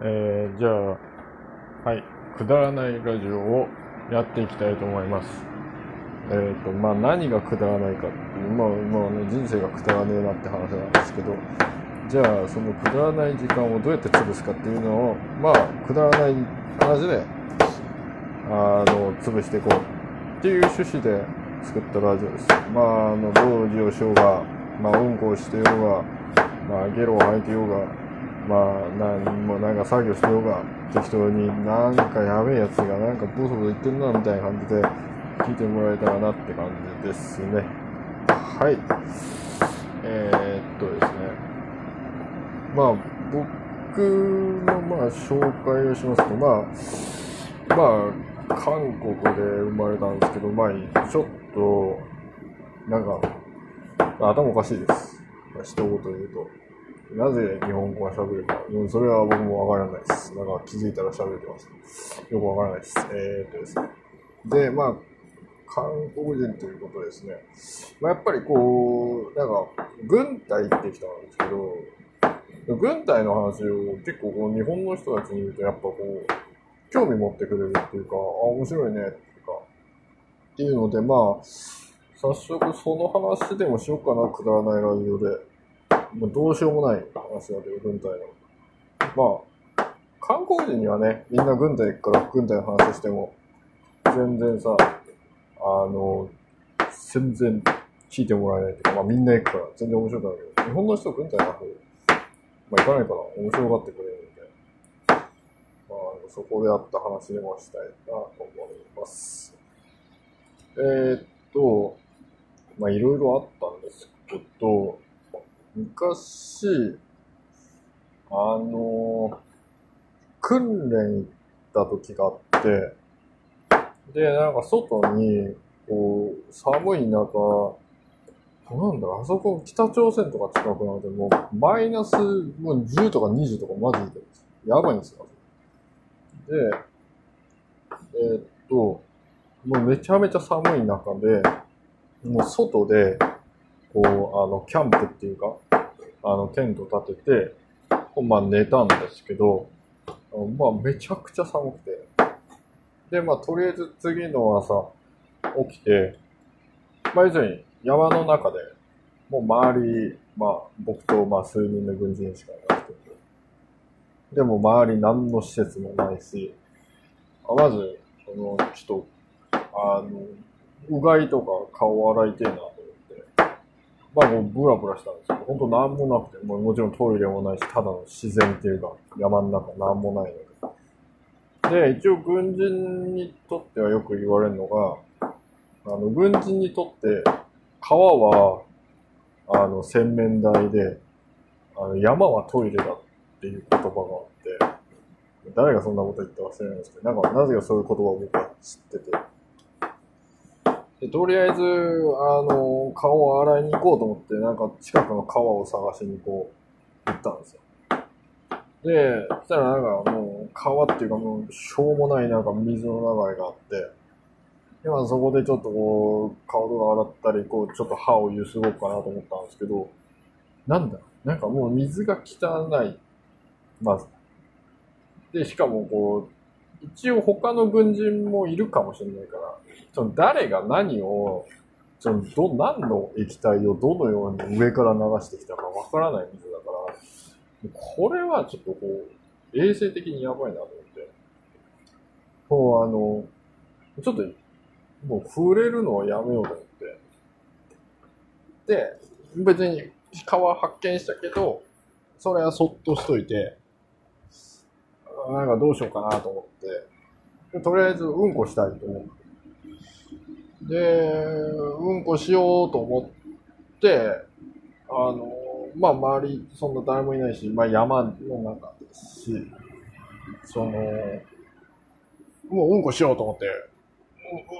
えー、じゃあ、はい、くだらないラジオをやっていきたいと思います。えっ、ー、と、まあ何がくだらないかっていう、まあ、まあね、人生がくだらねえなって話なんですけど、じゃあそのくだらない時間をどうやって潰すかっていうのを、まあ、くだらない話で、あの、潰していこうっていう趣旨で作ったラジオです。まあ、あの、同時をしようが、まあ、うんこをしてようが、まあ、ゲロを吐いてようが、まあ、なんもなんか作業しようが、適当になんかやべえやつがなんかボソボソ言ってんなみたいな感じで聞いてもらえたらなって感じですね。はい。えー、っとですね。まあ、僕のまあ紹介をしますと、まあ、まあ、韓国で生まれたんですけど、まあ、ちょっと、なんか、頭おかしいです。一言言うと。なぜ日本語が喋るか、それは僕もわからないです。なんか気づいたら喋ってます。よくわからないです。えー、っとですね。で、まあ、韓国人ということですね。まあ、やっぱりこう、なんか、軍隊行ってきたんですけど、軍隊の話を結構こう日本の人たちに言うと、やっぱこう、興味持ってくれるっていうか、あ、面白いねっていうか、っていうので、まあ、早速その話でもしようかな、くだらないラジオで。もうどうしようもない話だけど、軍隊の。まあ、韓国人にはね、みんな軍隊行くから軍隊の話しても、全然さ、あの、全然聞いてもらえないっていうか、まあみんな行くから全然面白くないけど、日本の人軍隊の方、まあ行かないから面白がってくれるんで、まあそこであった話でもしたいなと思います。えー、っと、まあいろいろあったんですけど、昔、あの、訓練行った時があって、で、なんか外に、こう、寒い中、なんだろう、あそこ北朝鮮とか近くなので、もうマイナスもう10とか20とかマジでやばいんですよ。で、えー、っと、もうめちゃめちゃ寒い中で、もう外で、こう、あの、キャンプっていうか、あの、テント立てて、まあ寝たんですけど、まあめちゃくちゃ寒くて。で、まあとりあえず次の朝起きて、まあ要するに山の中で、もう周り、まあ僕とまあ数人の軍人しかいなくて。でも周り何の施設もないし、まず、その、ちょっと、あの、うがいとか顔洗いてえなまあもうブラブラしたんですけど、本当なんもなくて、ももちろんトイレもないし、ただの自然っていうか、山の中なんもないので。で、一応軍人にとってはよく言われるのが、あの、軍人にとって、川は、あの、洗面台で、あの、山はトイレだっていう言葉があって、誰がそんなこと言ったか知らないんですけど、なんか、なぜかそういう言葉を僕は知ってて、でとりあえず、あの、顔を洗いに行こうと思って、なんか近くの川を探しにこう、行ったんですよ。で、そしたらなんかもう、川っていうかもう、しょうもないなんか水の流れがあって、で、まあそこでちょっとこう、顔とか洗ったり、こう、ちょっと歯をゆすごうかなと思ったんですけど、なんだなんかもう水が汚い。まず。で、しかもこう、一応他の軍人もいるかもしれないから、その誰が何を、そのど、何の液体をどのように上から流してきたかわからない水だから、これはちょっとこう、衛生的にやばいなと思って。もうあの、ちょっと、もう触れるのはやめようと思って。で、別に川発見したけど、それはそっとしといて、なんかどうしようかなと思って、とりあえずうんこしたいと思って。で、うんこしようと思って、あの、まあ周りそんな誰もいないし、まあ山の中ですし、その、もううんこしようと思って、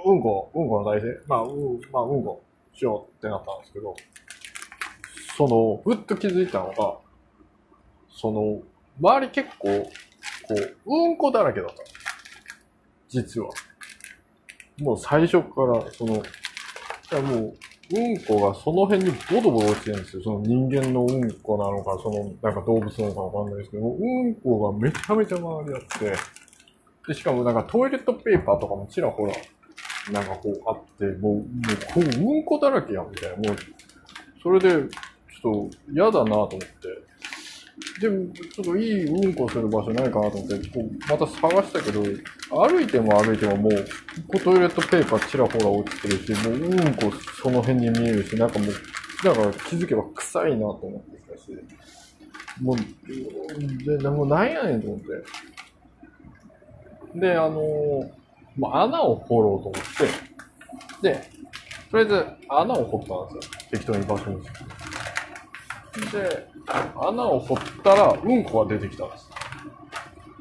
ううんこ、うんこの体勢、まあ、う、まあ、うんこしようってなったんですけど、その、ふっと気づいたのが、その、周り結構、こう、うんこだらけだった。実は。もう最初から、その、いやもう、うんこがその辺にボトボト落ちてるんですよ。その人間のうんこなのか、そのなんか動物なのかわかんないですけど、うんこがめちゃめちゃ周りあって、で、しかもなんかトイレットペーパーとかもちらほら、なんかこうあって、もう、もうこううんこだらけやんみたいな。もう、それで、ちょっと嫌だなと思って。でも、ちょっといいうんこする場所ないかなと思って、こうまた探したけど、歩いても歩いてももう、こトイレットペーパーちらほら落ちてるし、もううんこその辺に見えるし、なんかもう、だから気づけば臭いなと思ってたし、もう、で、でもうなんやねんと思って。で、あのーまあ、穴を掘ろうと思って、で、とりあえず穴を掘ったんですよ。適当に場所に。で、穴を掘ったら、うんこが出てきたんです。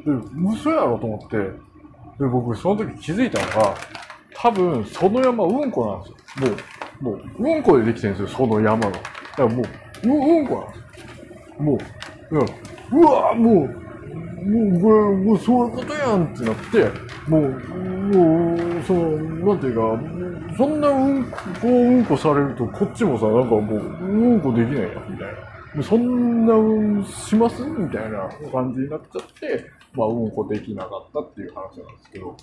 で、嘘やろと思って、で、僕、その時気づいたのが、多分、その山、うんこなんですよ。もう、もう、うんこでできてるんですよ、その山が。だからもう、ううんこなんですよ。もう、いやうわもう、もう、これ、もうそういうことやんってなって、もう、もう、その、なんていうか、そんなうんこ、うんこされると、こっちもさ、なんかもう、うんこできないや、みたいな。もうそんなうんしますみたいな感じになっちゃって、まあ、うんこできなかったっていう話なんですけど、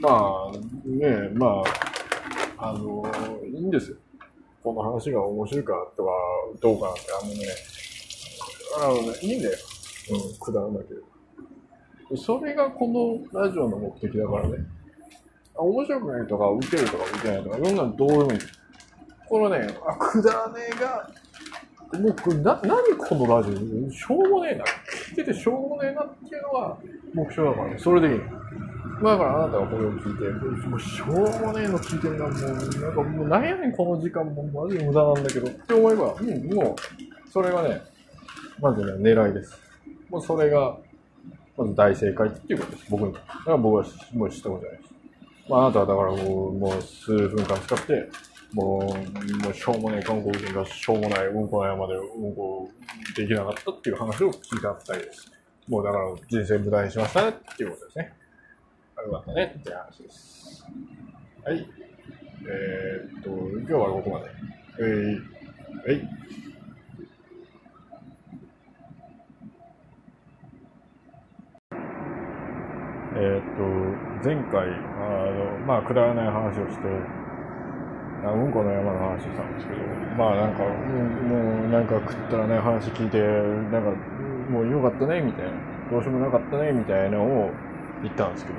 まあ、ねまあ、あの、いいんですよ。この話が面白いかとか、どうかなんて、あのね、あのね、いいんだよ。うん、くだらなければ。それがこのラジオの目的だからね。あ面白くないとか、受けるとか受けないとか、いろんなのどうでもいい。このね、あ、くだらねえが、もうこれな、何このラジオ？しょうもねえな。聞いててしょうもねえなっていうのが目標だからね。それでいい。まあだからあなたがこれを聞いて、もうしょうもねえの聞いてるな、もう、なんかもうなんやねんこの時間もマジ無駄なんだけどって思えば、うん、もう、それがね、まずね、狙いです。もうそれが、まず大正解っていうことです、僕に。だから僕はもう知ったことじゃないです。まああなたはだからもう、もう数分間使って、もう、もうしょうもない韓国人がしょうもないうんこの山でうんこできなかったっていう話を聞いたったりです。もうだから人生無駄にしましたねっていうことですね。よかったねっていう話です。はい。えー、っと、今日はここまで。えー、はい。えー、っと、前回、あの、まあ、くだらない話をして、あうんこの山の話したんですけど、まあなんか、もうなんか食ったらない話聞いて、なんか、もうよかったね、みたいな。どうしようもなかったね、みたいなのを言ったんですけど、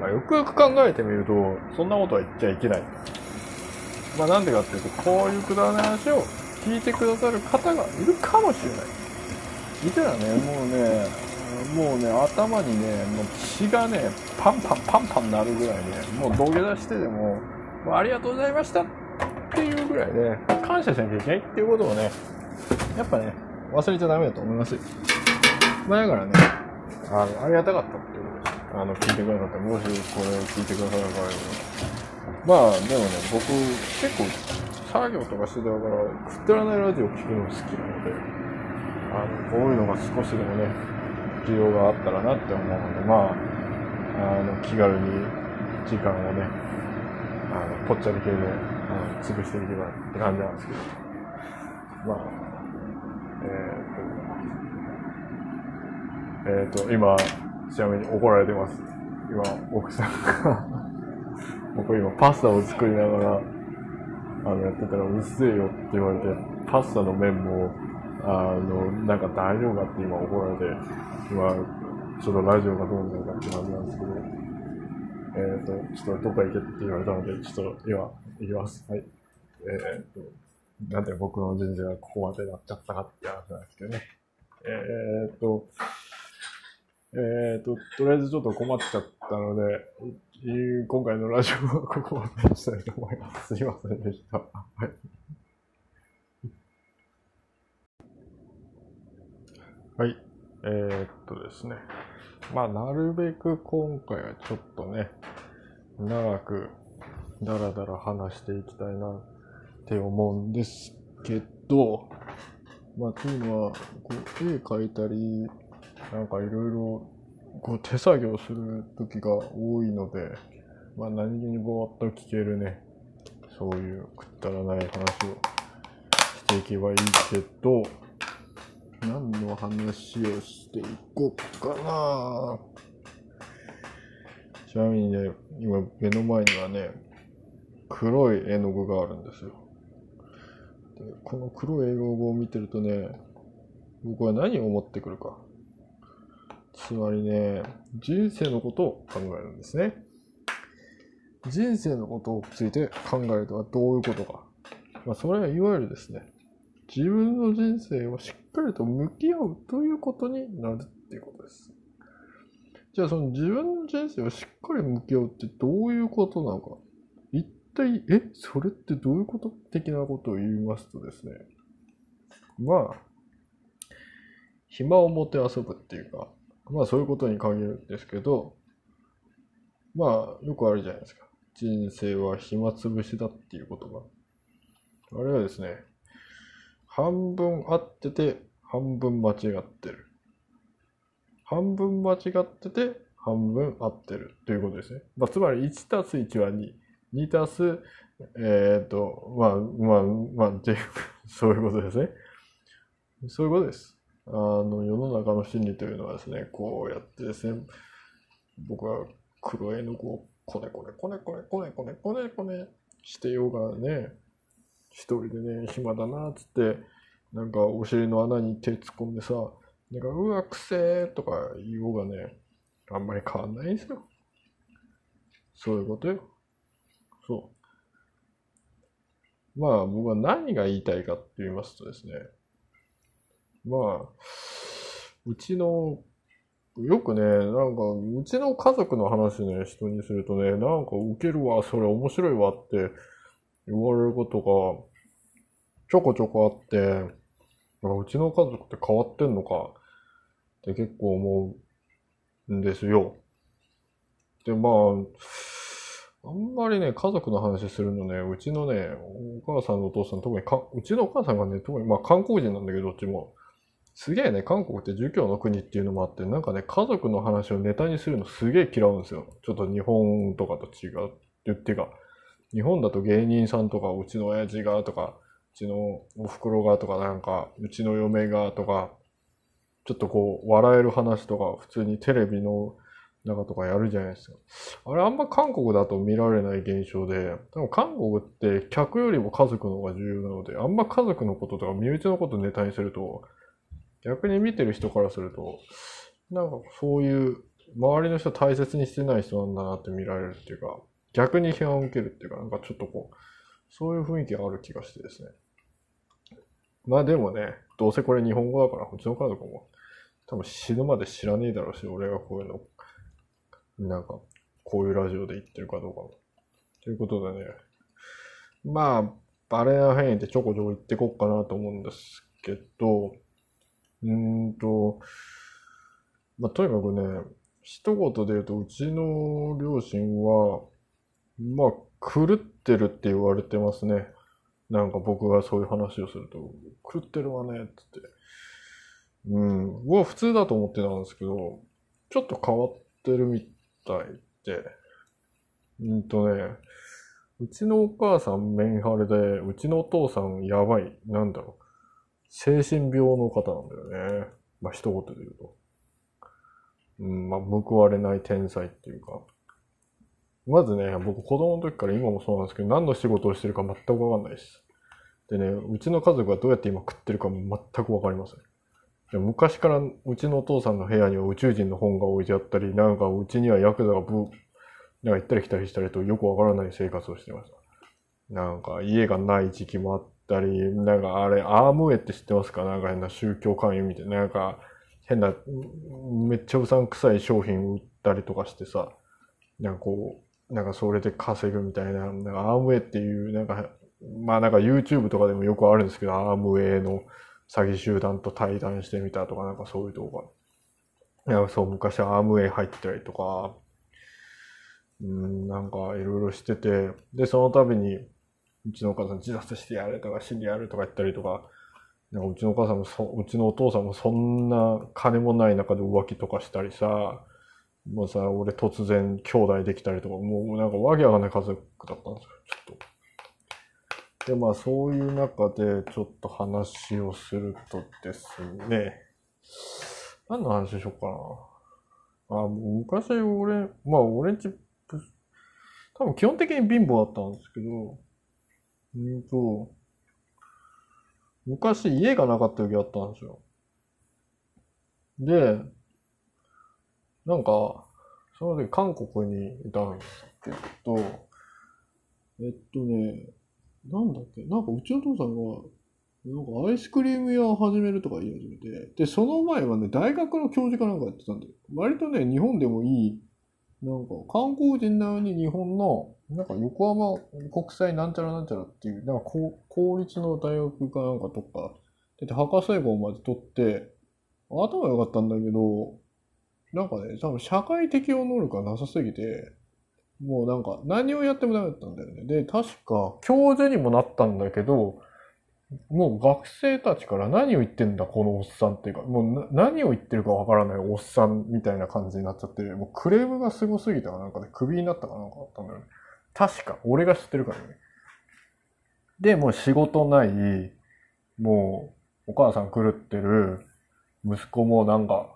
まあよくよく考えてみると、そんなことは言っちゃいけない。まあなんでかっていうと、こういうくだらない話を聞いてくださる方がいるかもしれない。いたらね、もうね、もうね、頭にね、もう血がね、パンパンパンパンなるぐらいね、もう土下座してでも、もうありがとうございましたっていうぐらいね、感謝しなきゃいけないっていうことをね、やっぱね、忘れちゃダメだと思いますよ。まあだからね、あの、ありがたかったっていうことです。あの、聞いてくださった。もしこれを聞いてくださる場合は、まあでもね、僕結構作業とかしてたから、くってらないラジオを聞くの好きなので、あの、こういうのが少しでもね、需要があったらなって思うので、まあ、あの、気軽に時間をね、あの、ぽっちゃり系で、あの、潰していけばって感じなんですけど、まあ、えっ、と、えっ、と、今、ちなみに怒られてます。今、奥さんが。僕今パスタを作りながら、あの、やってたら、うっせえよって言われて、パスタの麺も、あの、なんか大丈夫かって今怒られて、今、ちょっとラジオがどうなるかって感じなんですけど、えっ、と、ちょっとどっか行けって言われたので、ちょっと今、行きます。はい。えっ、と、なんで僕の人生がここまでなっちゃったかって話なんですけどね。えっ、と、えっ、と、とりあえずちょっと困っちゃったので、今回のラジオはここまでにしたいと思います。すいませんでした。はい。はい。えっとですね。まあ、なるべく今回はちょっとね、長く、だらだら話していきたいなって思うんですけど、まあ、というのは、こう、絵描いたり、なんかいろいろ、こう、手作業する時が多いので、まあ、何気にぼーっと聞けるね、そういうくだらない話をしていけばいいけど、何の話をしていこうかなちなみにね、今目の前にはね、黒い絵の具があるんですよ。でこの黒い絵の具を見てるとね、僕は何を思ってくるか。つまりね、人生のことを考えるんですね。人生のことをついて考えるとはどういうことか。まあ、それはいわゆるですね、自分の人生をしっかりと向き合うということになるっていうことです。じゃあその自分の人生をしっかり向き合うってどういうことなのか。一体、え、それってどういうこと的なことを言いますとですね。まあ、暇を持て遊ぶっていうか、まあそういうことに限るんですけど、まあよくあるじゃないですか。人生は暇つぶしだっていう言葉。あれはですね、半分合ってて、半分間違ってる。半分間違ってて、半分合ってるということですね。まあ、つまり1たす1は2。2たす、えっ、ー、と、まあ、まあ、まあ、そういうことですね。そういうことです。あの、世の中の心理というのはですね、こうやってですね、僕は黒絵の具をこねこねこねこねこねこねこねこねしてようがね、一人でね、暇だなっつって、なんかお尻の穴に手突っ込んでさ、なんか、うわ、くせーとか言おうがね、あんまり変わんないんですよ。そういうことよ。そう。まあ、僕は何が言いたいかって言いますとですね、まあ、うちの、よくね、なんか、うちの家族の話ね、人にするとね、なんかウケるわ、それ面白いわって言われることが、ちょこちょこあって、うちの家族って変わってんのかって結構思うんですよ。で、まあ、あんまりね、家族の話するのね、うちのね、お母さんのお父さん、特にか、うちのお母さんがね、特に、まあ韓国人なんだけど、どっちも。すげえね、韓国って儒教の国っていうのもあって、なんかね、家族の話をネタにするのすげえ嫌うんですよ。ちょっと日本とかと違うってっていうか、日本だと芸人さんとか、うちの親父がとか、うちのお袋がとか、なんか、うちの嫁がとか、ちょっとこう、笑える話とか、普通にテレビの中とかやるじゃないですか。あれあんま韓国だと見られない現象で、多分韓国って客よりも家族の方が重要なので、あんま家族のこととか身内のことネタにすると、逆に見てる人からすると、なんかそういう周りの人大切にしてない人なんだなって見られるっていうか、逆に批判を受けるっていうか、なんかちょっとこう、そういう雰囲気がある気がしてですね。まあでもね、どうせこれ日本語だから、うちの家族も多分死ぬまで知らねえだろうし、俺がこういうの、なんか、こういうラジオで言ってるかどうかも。ということでね、まあ、バレな範囲でちょこちょこ言ってこっかなと思うんですけど、うーんと、まあ、とにかくね、一言で言うと、うちの両親は、まあ、狂ってるって言われてますね。なんか僕がそういう話をすると、狂ってるわね、ってって。うん。僕は普通だと思ってたんですけど、ちょっと変わってるみたいで。うんとね、うちのお母さんメンハレで、うちのお父さんやばい、なんだろう。精神病の方なんだよね。まあ一言で言うと。うん、まあ報われない天才っていうか。まずね、僕子供の時から今もそうなんですけど、何の仕事をしてるか全くわかんないです。でね、うちの家族がどうやって今食ってるかも全くわかりません。昔からうちのお父さんの部屋には宇宙人の本が置いてあったり、なんかうちにはヤクザがブー、なんか行ったり来たりしたりとよくわからない生活をしてました。なんか家がない時期もあったり、なんかあれ、アームウェイって知ってますか？なんか変な宗教勧誘みたいな、なんか変な、めっちゃうさんくさい商品売ったりとかしてさ、なんかこう、なんかそれで稼ぐみたいな、なんかアームウェイっていう、なんか、まあなんか YouTube とかでもよくあるんですけど、アームウェイの詐欺集団と対談してみたとか、なんかそういう動画。なんかそう、昔アームウェイ入ったりとか、うん、なんかいろいろしてて、で、その度に、うちのお母さん自殺してやれとか死んでやるとか言ったりとか、なんかうちのお母さんもそ、うちのお父さんもそんな金もない中で浮気とかしたりさ、もうさ、俺突然兄弟できたりとか、もうなんかわけわかんない家族だったんですよ、ちょっと。で、まあそういう中でちょっと話をするとですね、何の話しようかな。あ、昔俺、まあ俺んち、多分基本的に貧乏だったんですけど、うんと、昔家がなかった時あったんですよ。で、なんか、その時韓国にいたんですけど、えっとね、なんだっけ、なんかうちの父さんが、なんかアイスクリーム屋を始めるとか言い始めて、で、その前はね、大学の教授かなんかやってたんで、割とね、日本でもいい、なんか観光地なのに日本の、なんか横浜国際なんちゃらなんちゃらっていう、なんか公公立の大学かなんかとか、で、博士号まで取って、頭良かったんだけど、なんかね、多分社会適応能力がなさすぎて、もうなんか何をやってもダメだったんだよね。で、確か教授にもなったんだけど、もう学生たちから何を言ってんだこのおっさんっていうか、もう何を言ってるかわからないおっさんみたいな感じになっちゃって、もうクレームがすごすぎたかなんかで、クビになったかなんかあったんだよね。確か、俺が知ってるからね。で、もう仕事ない、もうお母さん狂ってる、息子もなんか、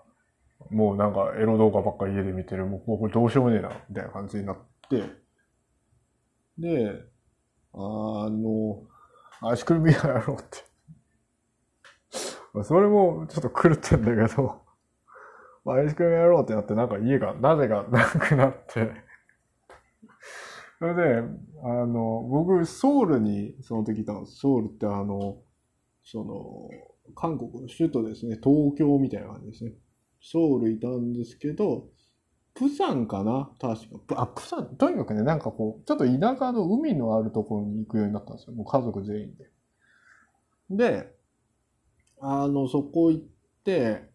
もうなんかエロ動画ばっかり家で見てる、もうこれどうしようもねえな、みたいな感じになって、で、あの、アイスクリームやろうって。それもちょっと狂ってんだけど、アイスクリームやろうってなって、なんか家が、なぜかなくなってそれで、あの、僕、ソウルにその時いたんです。ソウルってあの、その、韓国の首都ですね。東京みたいな感じですね。ソウルいたんですけど、プサンかな？確か。あ、プサン、とにかくね、なんかこう、ちょっと田舎の海のあるところに行くようになったんですよ。もう家族全員で。で、あの、そこ行って、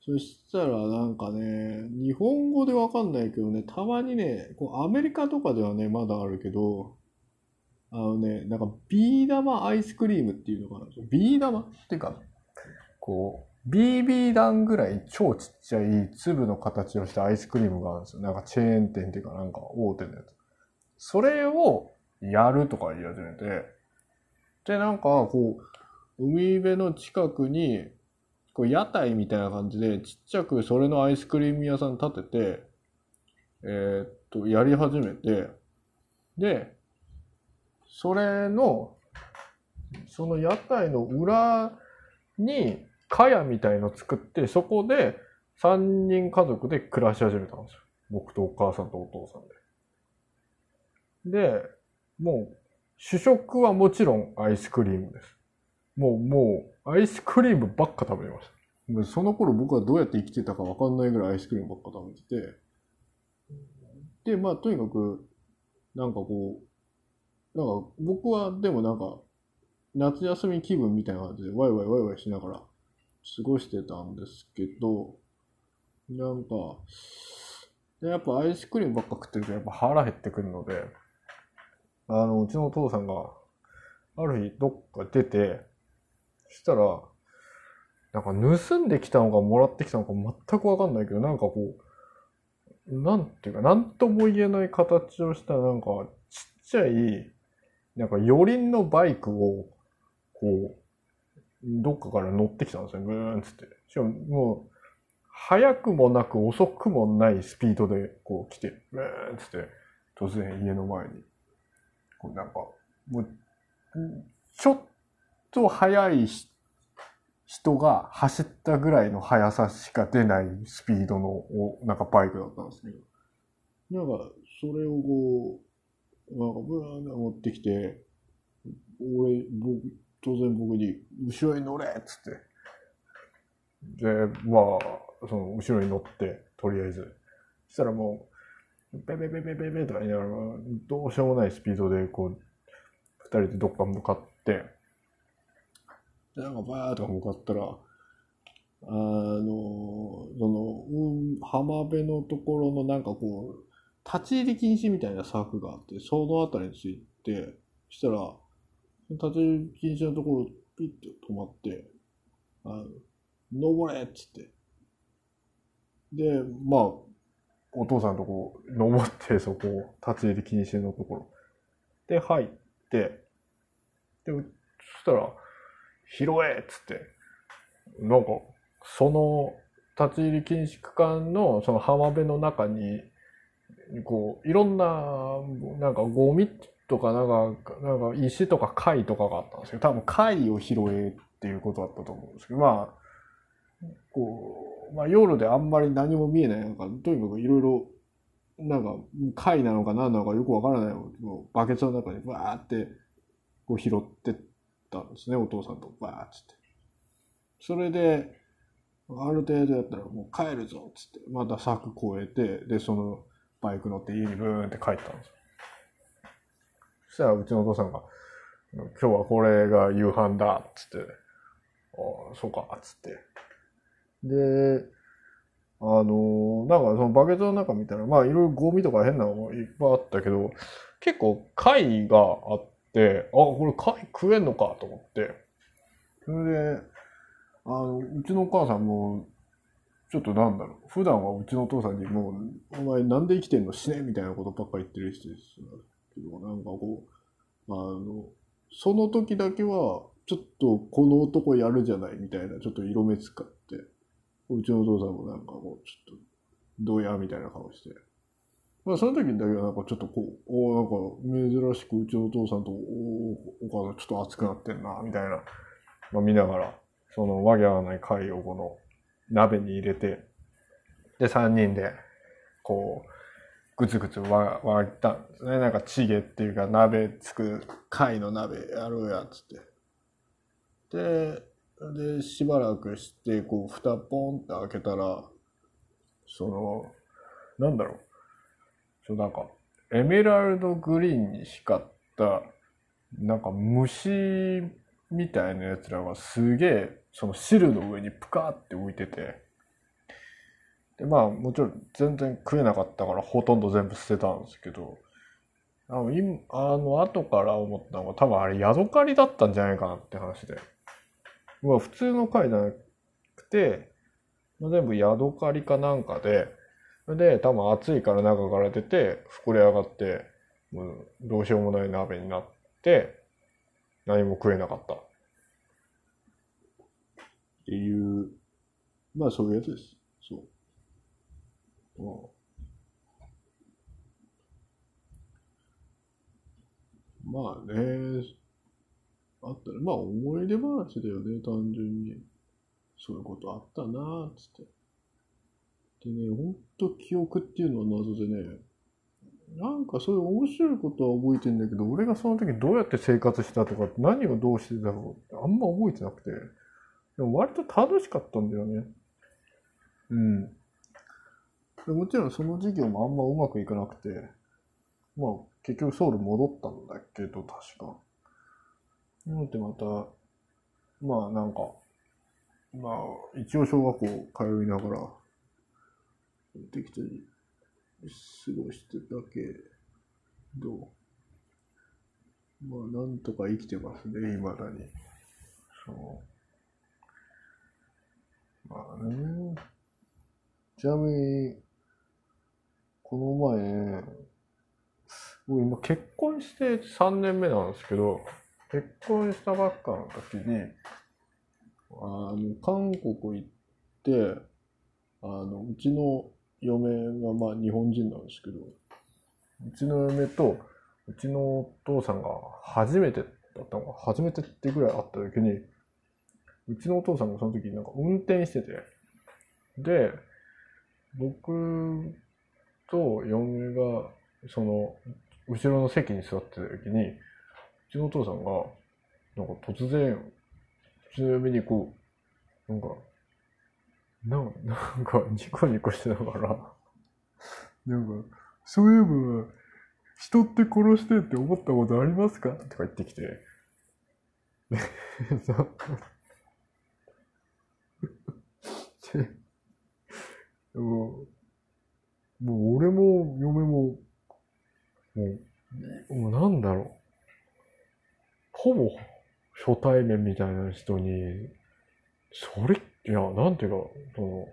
そしたらなんかね、日本語でわかんないけどね、たまにね、こうアメリカとかではね、まだあるけど、あのね、なんかビー玉アイスクリームっていうのかな。ビー玉？っていうか、こう、BB 弾ぐらい超ちっちゃい粒の形をしたアイスクリームがあるんですよ。なんかチェーン店っていうかなんか大手のやつ。それをやるとか言い始めて、で、なんかこう、海辺の近くに、こう屋台みたいな感じでちっちゃくそれのアイスクリーム屋さん立てて、えー、っと、やり始めて、で、それの、その屋台の裏に、かやみたいの作って、そこで3人家族で暮らし始めたんですよ。僕とお母さんとお父さんで。で、もう、主食はもちろんアイスクリームです。もう、もう、アイスクリームばっか食べました。その頃僕はどうやって生きてたかわかんないぐらいアイスクリームばっか食べてて。で、まあ、とにかく、なんかこう、なんか僕はでもなんか、夏休み気分みたいな感じでワイワイワイワイしながら過ごしてたんですけど、なんか、やっぱアイスクリームばっか食ってるとやっぱ腹減ってくるので、あの、うちのお父さんが、ある日どっか出て、したら、なんか盗んできたのかもらってきたのか全くわかんないけど、なんかこう、なんていうか、なんとも言えない形をしたなんかちっちゃい、なんか四輪のバイクを、こう、どっかから乗ってきたんですよ。ブーンつって。しかももう、早くもなく遅くもないスピードでこう来て、ブーンつって、突然家の前に。こうなんか、もう、ちょっと速い人が走ったぐらいの速さしか出ないスピードの、なんかバイクだったんですけど。なんか、それをこう、なんかブーンって持ってきて、俺、僕、当然僕に、後ろに乗れっつって。で、まあ、その、後ろに乗って、とりあえず。そしたらもう、ペペペペペペとか言いながら、どうしようもないスピードで、こう、二人でどっか向かって、で、なんかバーッと向かったら、あの、その、うん、浜辺のところのなんかこう、立ち入り禁止みたいな柵があって、そのあたりについて、したら、立ち入り禁止のところピッて止まって、あの、登れっつって。で、まあ、お父さんとこ、登ってそこ、立ち入り禁止のところ。で、入って、で、そしたら、拾えっつって、なんか、その、立ち入り禁止区間のその浜辺の中に、こう、いろんな、なんかゴミとか、なんか、なんか石とか貝とかがあったんですけど、多分貝を拾えっていうことだったと思うんですけど、まあ、こう、まあ夜であんまり何も見えないなんか、とにかくいろいろ、なんか貝なのか何なのかよくわからないのをバケツの中にバーってこう拾ってったんですね、お父さんとバーっつって。それで、ある程度やったらもう帰るぞっつって、また柵越えて、で、そのバイク乗って家にブーンって帰ったんです。したらうちのお父さんが、今日はこれが夕飯だっつって、ああ、そうか、っつって。で、あのなんかそのバケツの中見たら、まあいろいろゴミとか変なのもいっぱいあったけど、結構貝があって、あ、これ貝食えんのかと思って。それで、あの、うちのお母さんも、ちょっとなんだろう、普段はうちのお父さんにもう、お前なんで生きてんの死ねみたいなことばっかり言ってる人ですけど、なんかこう、あの、その時だけは、ちょっとこの男やるじゃないみたいな、ちょっと色目使って、うちのお父さんもなんかこう、ちょっと、どうやみたいな顔して。まあ、その時だけはなんかちょっとこう、おなんか珍しくうちのお父さんとおお母さんちょっと熱くなってんな、みたいな、まあ見ながら、そのわけわない貝をこの鍋に入れて、で、三人で、こう、ぐつぐつわ割ったんですね。なんかチゲっていうか鍋つく、貝の鍋やろうや、つって。で、で、しばらくして、こう、蓋ポンって開けたら、その、なんだろう。そうなんか、エメラルドグリーンに光った、なんか虫みたいなやつらがすげえ、その汁の上にプカーって浮いてて、で、まあもちろん全然食えなかったからほとんど全部捨てたんですけど、あの、今、あの、後から思ったのが多分あれヤドカリだったんじゃないかなって話で。まあ普通の貝じゃなくて、まあ全部ヤドカリかなんかで、で多分熱いから中から出て膨れ上がって、もうどうしようもない鍋になって、何も食えなかった。っていう、まあそういうやつです。う。まあね、あったね。まあ思い出話だよね、単純に。そういうことあったなーっつって。でね、ほんと記憶っていうのは謎でね、なんかそういう面白いことは覚えてんだけど、俺がその時どうやって生活したとか、何をどうしてたか、あんま覚えてなくて。でも割と楽しかったんだよね。うん。でもちろんその授業もあんまうまくいかなくて、まあ結局ソウル戻ったんだけど、確か。なのでまた、まあなんか、まあ一応小学校通いながら、適当に過ごしてたけど、まあなんとか生きてますね、未だに。そう。まあね。ちなみに、この前、僕今結婚して3年目なんですけど、結婚したばっかの時に、あの、韓国行って、あの、うちの嫁がまあ日本人なんですけど、うちの嫁と、うちのお父さんが初めてだったのが、初めてってぐらいあった時に、うちのお父さんがその時なんか運転してて、で、僕と嫁が、その、後ろの席に座ってた時に、うちのお父さんが、なんか突然、うちの嫁にこう、なんか、なんなんかニコニコしてながら、なんか、そういえば、人って殺してって思ったことありますか？とか言ってきて、ででも、もう俺も嫁も、もう、もうなんだろう。ほぼ初対面みたいな人に、それ、いや、なんていうか、その、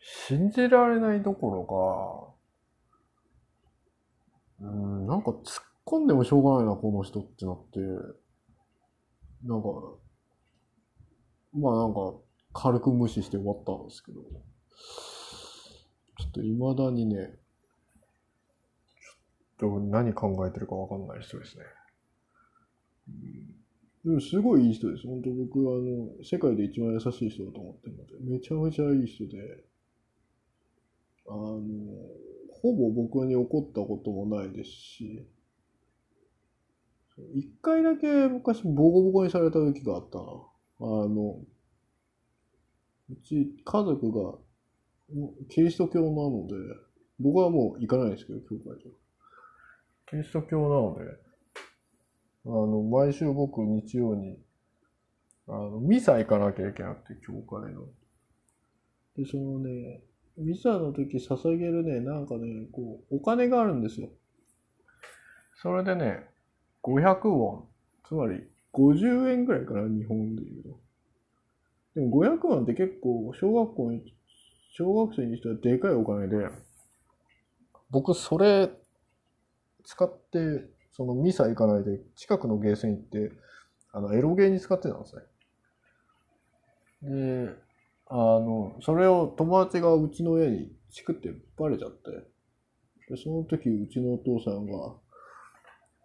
信じられないどころか、うん、なんか突っ込んでもしょうがないな、この人ってなって、なんか、まあなんか、軽く無視して終わったんですけど、ょっと未だにね、ちょっと何考えてるかわかんない人ですね。でもすごいいい人です。本当僕はあの、世界で一番優しい人だと思ってるので、めちゃめちゃいい人で、あの、ほぼ僕に怒ったこともないですし、一回だけ昔ボコボコにされた時があったな。あの、うち家族がキリスト教なので、僕はもう行かないですけど、教会とか。キリスト教なので、あの、毎週僕日曜に、あの、ミサ行かなきゃいけなくて、教会の。で、そのね、ミサの時捧げるね、なんかね、こう、お金があるんですよ。それでね、500ウォン。つまり、50円ぐらいかな、日本で言うと。でも500ウォンって結構、小学校に、小学生にしてはでかいお金で、僕、それ、使って、そのミサ行かないで、近くのゲーセン行って、あの、エロゲーに使ってたんですね。で、あの、それを友達がうちの親にチクってバレちゃって、でその時うちのお父さんが、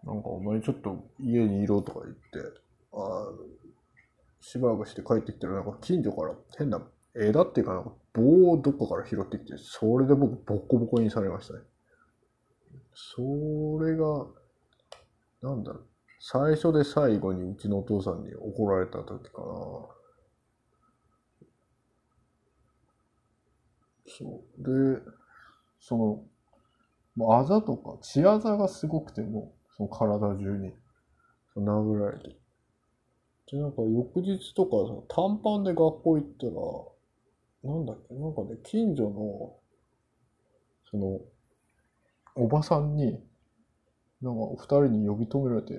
なんかお前ちょっと家にいろとか言って、あしばらくして帰ってきたらなんか近所から変な枝っていうかなんか棒をどっかから拾ってきて、それで僕ボッコボコにされましたね。それが、なんだろう、最初で最後にうちのお父さんに怒られた時かな。そう。で、その、もうあざとか、血あざがすごくても、その体中に、殴られて。で、なんか翌日とか、短パンで学校行ったら、なんだっけ、なんかね、近所の、その、おばさんに、なんかお二人に呼び止められて、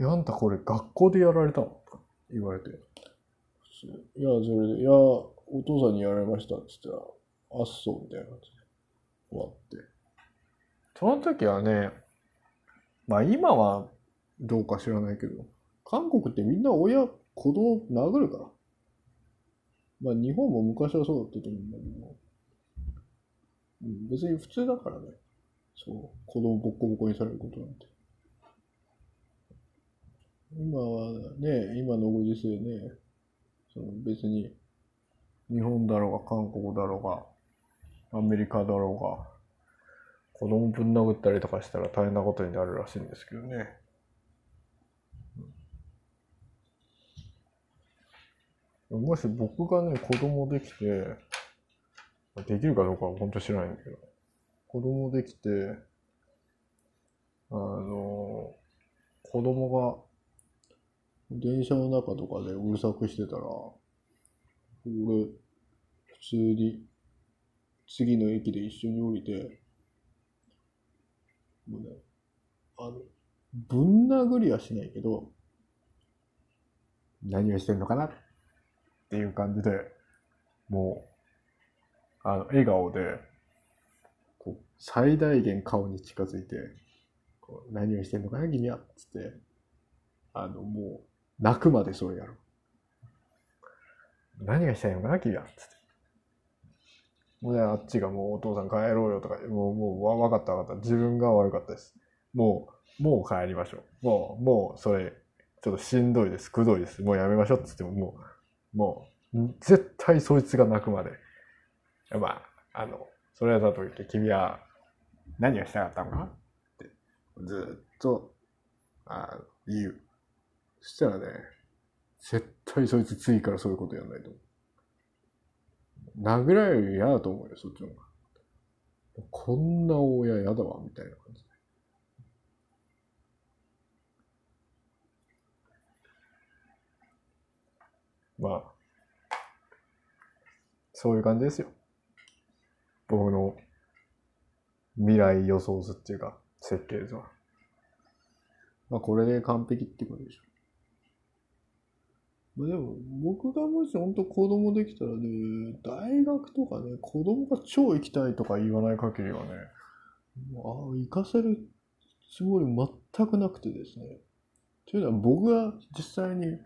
え、あんたこれ学校でやられたの？とか言われて。いや、それで、いや、お父さんにやられましたって言ったら、あっそうみたいな感じで終わって。その時はね、まあ今はどうか知らないけど、韓国ってみんな親、子供殴るから。まあ日本も昔はそうだったと思うんだけど、うん、別に普通だからね。そう、子供ボッコボコにされることなんて。今はね、今のご時世ね、その別に日本だろうが韓国だろうがアメリカだろうが子供ぶん殴ったりとかしたら大変なことになるらしいんですけどね。もし僕がね、子供できて、できるかどうかは本当知らないんだけど、子供できて、あの、子供が電車の中とかでうるさくしてたら、俺、普通に次の駅で一緒に降りて、もうね、あの、ぶん殴りはしないけど、何をしてんのかなっていう感じで、もう、あの、笑顔で、こう、最大限顔に近づいて、こう何をしてんのかな、君はつって、あの、もう、泣くまでそれやる。何がしたいのかな、君はつって。もうね、あっちがもうお父さん帰ろうよとか、もう、もう、わかったわかった。自分が悪かったです。もう、もう帰りましょう。もう、もう、それ、ちょっとしんどいです。くどいです。もうやめましょうっつっても、もう、もう、絶対そいつが泣くまで。まあ、あの、それだと言って、君は何をしたかったのか？って、ずっと、あ言う。そしたらね、絶対そいつ次からそういうことやんないと思う。殴られるより嫌だと思うよ、そっちの方が。こんな親嫌だわ、みたいな感じまあ、そういう感じですよ。僕の未来予想図っていうか、設計図は。まあ、これで完璧ってことでしょ。まあ、でも、僕がもし本当子供できたらね、大学とかね、子供が超行きたいとか言わない限りはね、ああ、行かせるつもり全くなくてですね。というのは僕が実際に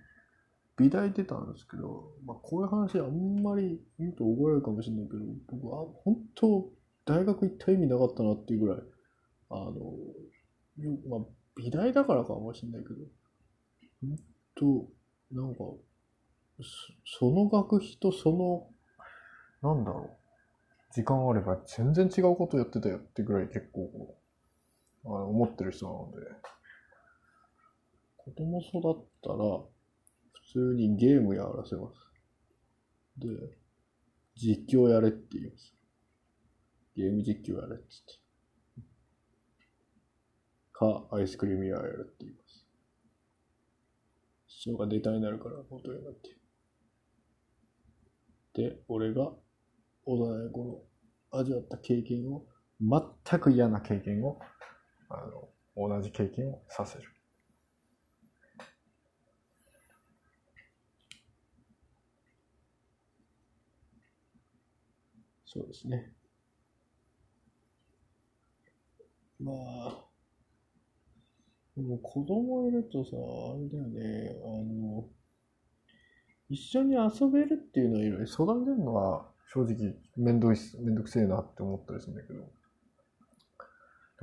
美大出たんですけど、まあ、こういう話あんまり言うと怒られるかもしれないけど、僕は本当、大学行った意味なかったなっていうぐらい、あの、まあ、美大だからかもしれないけど、本当、なんか、その学費とその、なんだろう、時間あれば全然違うことやってたよってぐらい結構、あの思ってる人なので、子供育ったら、通にゲームやらせます。で、実況やれって言います。ゲーム実況やれって言って。か、アイスクリーム屋やれって言います。人が出たになるから元になって。で、俺が幼い頃味わった経験を、全く嫌な経験を、あの、同じ経験をさせる。そうですね。まあ、でも子供いるとさ、あれだよね、あの、一緒に遊べるっていうのはいろいろ相談出るのは正直めんどいめんどくせえなって思ったりするんだけど、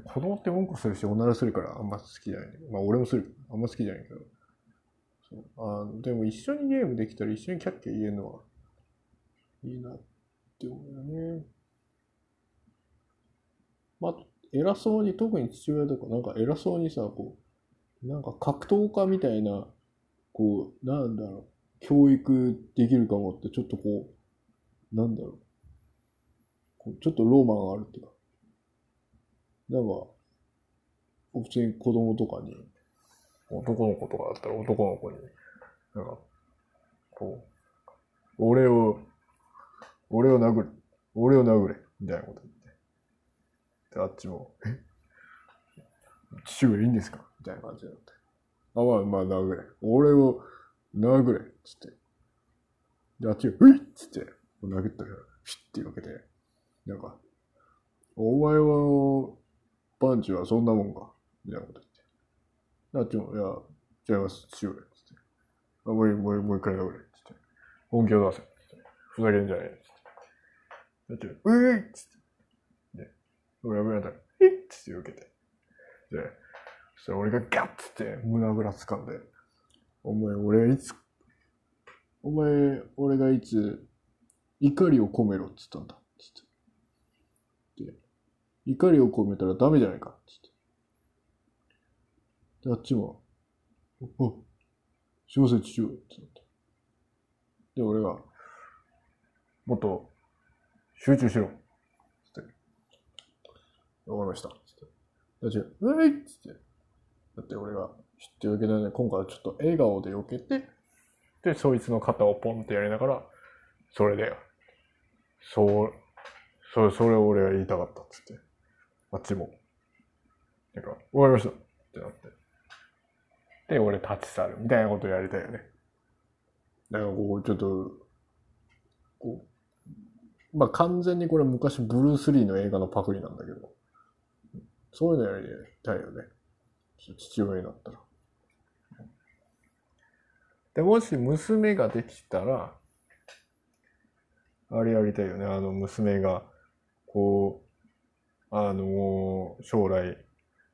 子供って文句するし、おならするからあんま好きじゃない。まあ俺もする。あんま好きじゃないけど。そうあでも一緒にゲームできたら一緒にキャッキャ言えるのはいいなっって思うよね。まあ、偉そうに、特に父親とか、なんか偉そうにさ、こう、なんか格闘家みたいな、こう、なんだろう、教育できるかもって、ちょっとこう、なんだろう、こうちょっとローマンがあるっていうか、なんか、普通に子供とかに、男の子とかだったら男の子に、なんか、こう、俺を俺を殴れ。俺を殴れ。みたいなこと言って。で、あっちも、え？父上いいんですか？みたいな感じになって。あ、まあ、まあ、殴れ。俺を殴れ。つって。で、あっちが、ういっつって、殴ったら、シュッて避けて、なんか、お前は、パンチはそんなもんか？みたいなこと言って。あっちも、いや、違います、父上。つって。あ、もう、もう、もう一回殴れ。つって。本気を出せ。つって。ふざけんじゃねえ。だって、ういっつって。で、俺が危ないたら、えっつって受けて。で、そしたら俺がガッつって胸ぐら掴んで、お前、俺いつ、お前、俺がいつ、怒りを込めろっつったんだ。つって。で、怒りを込めたらダメじゃないか。つって。で、あっちも、お、すいません、父上。つって。で、俺が、もっと集中しろ。つって。わかりました。つって。だって、ういっつって。だって俺が知ってるわけだね。今回はちょっと笑顔で避けて、で、そいつの肩をポンってやりながら、それだよ。そう、それ、それを俺が言いたかったっつって。あっちも。なんか、わかりましたってなって。で、俺立ち去るみたいなことやりたいよね。だからこう、ちょっと、こう、まあ完全にこれ昔ブルース・リーの映画のパクリなんだけど、そういうのやりたいよね。父親になったら。で、もし娘ができたら、あれやりたいよね。あの娘が、こう、あの、将来、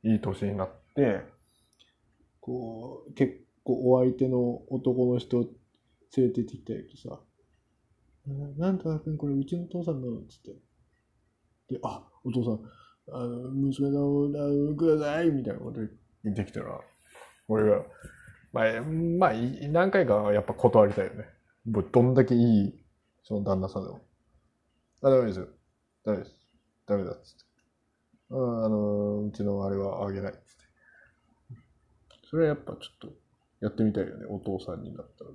いい年になって、こう、結構お相手の男の人連れてってきたやけさ、なんとか君、これうちの父さんの、つって。で、あ、お父さん、あの、娘がください、みたいなこと言ってきたら、俺が、まあ、まあ、何回かやっぱ断りたいよね。もうどんだけいい、その旦那さんでも。あ、ダメですよ。ダメです。ダメだ、つって。ああの、うちのあれはあげない、つって。それはやっぱちょっとやってみたいよね、お父さんになったら。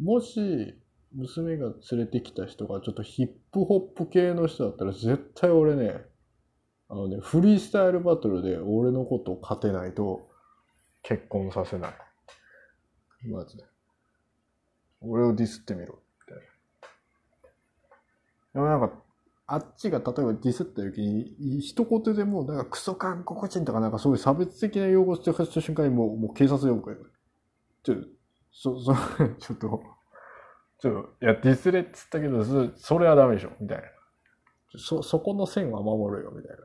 もし、娘が連れてきた人がちょっとヒップホップ系の人だったら絶対俺ね、あのね、フリースタイルバトルで俺のことを勝てないと結婚させない。まずね。俺をディスってみろ。みたいな。でもなんか、あっちが例えばディスった時に、一言でも、なんかクソ韓国人とかなんかそういう差別的な用語を使った瞬間にもう、もう警察呼ぶから。ちょ、そ、そ、ちょっと、ちょっと、いや、ディスれっつったけど、そそれはダメでしょ、みたいな。そ、そこの線は守るよ、みたいな。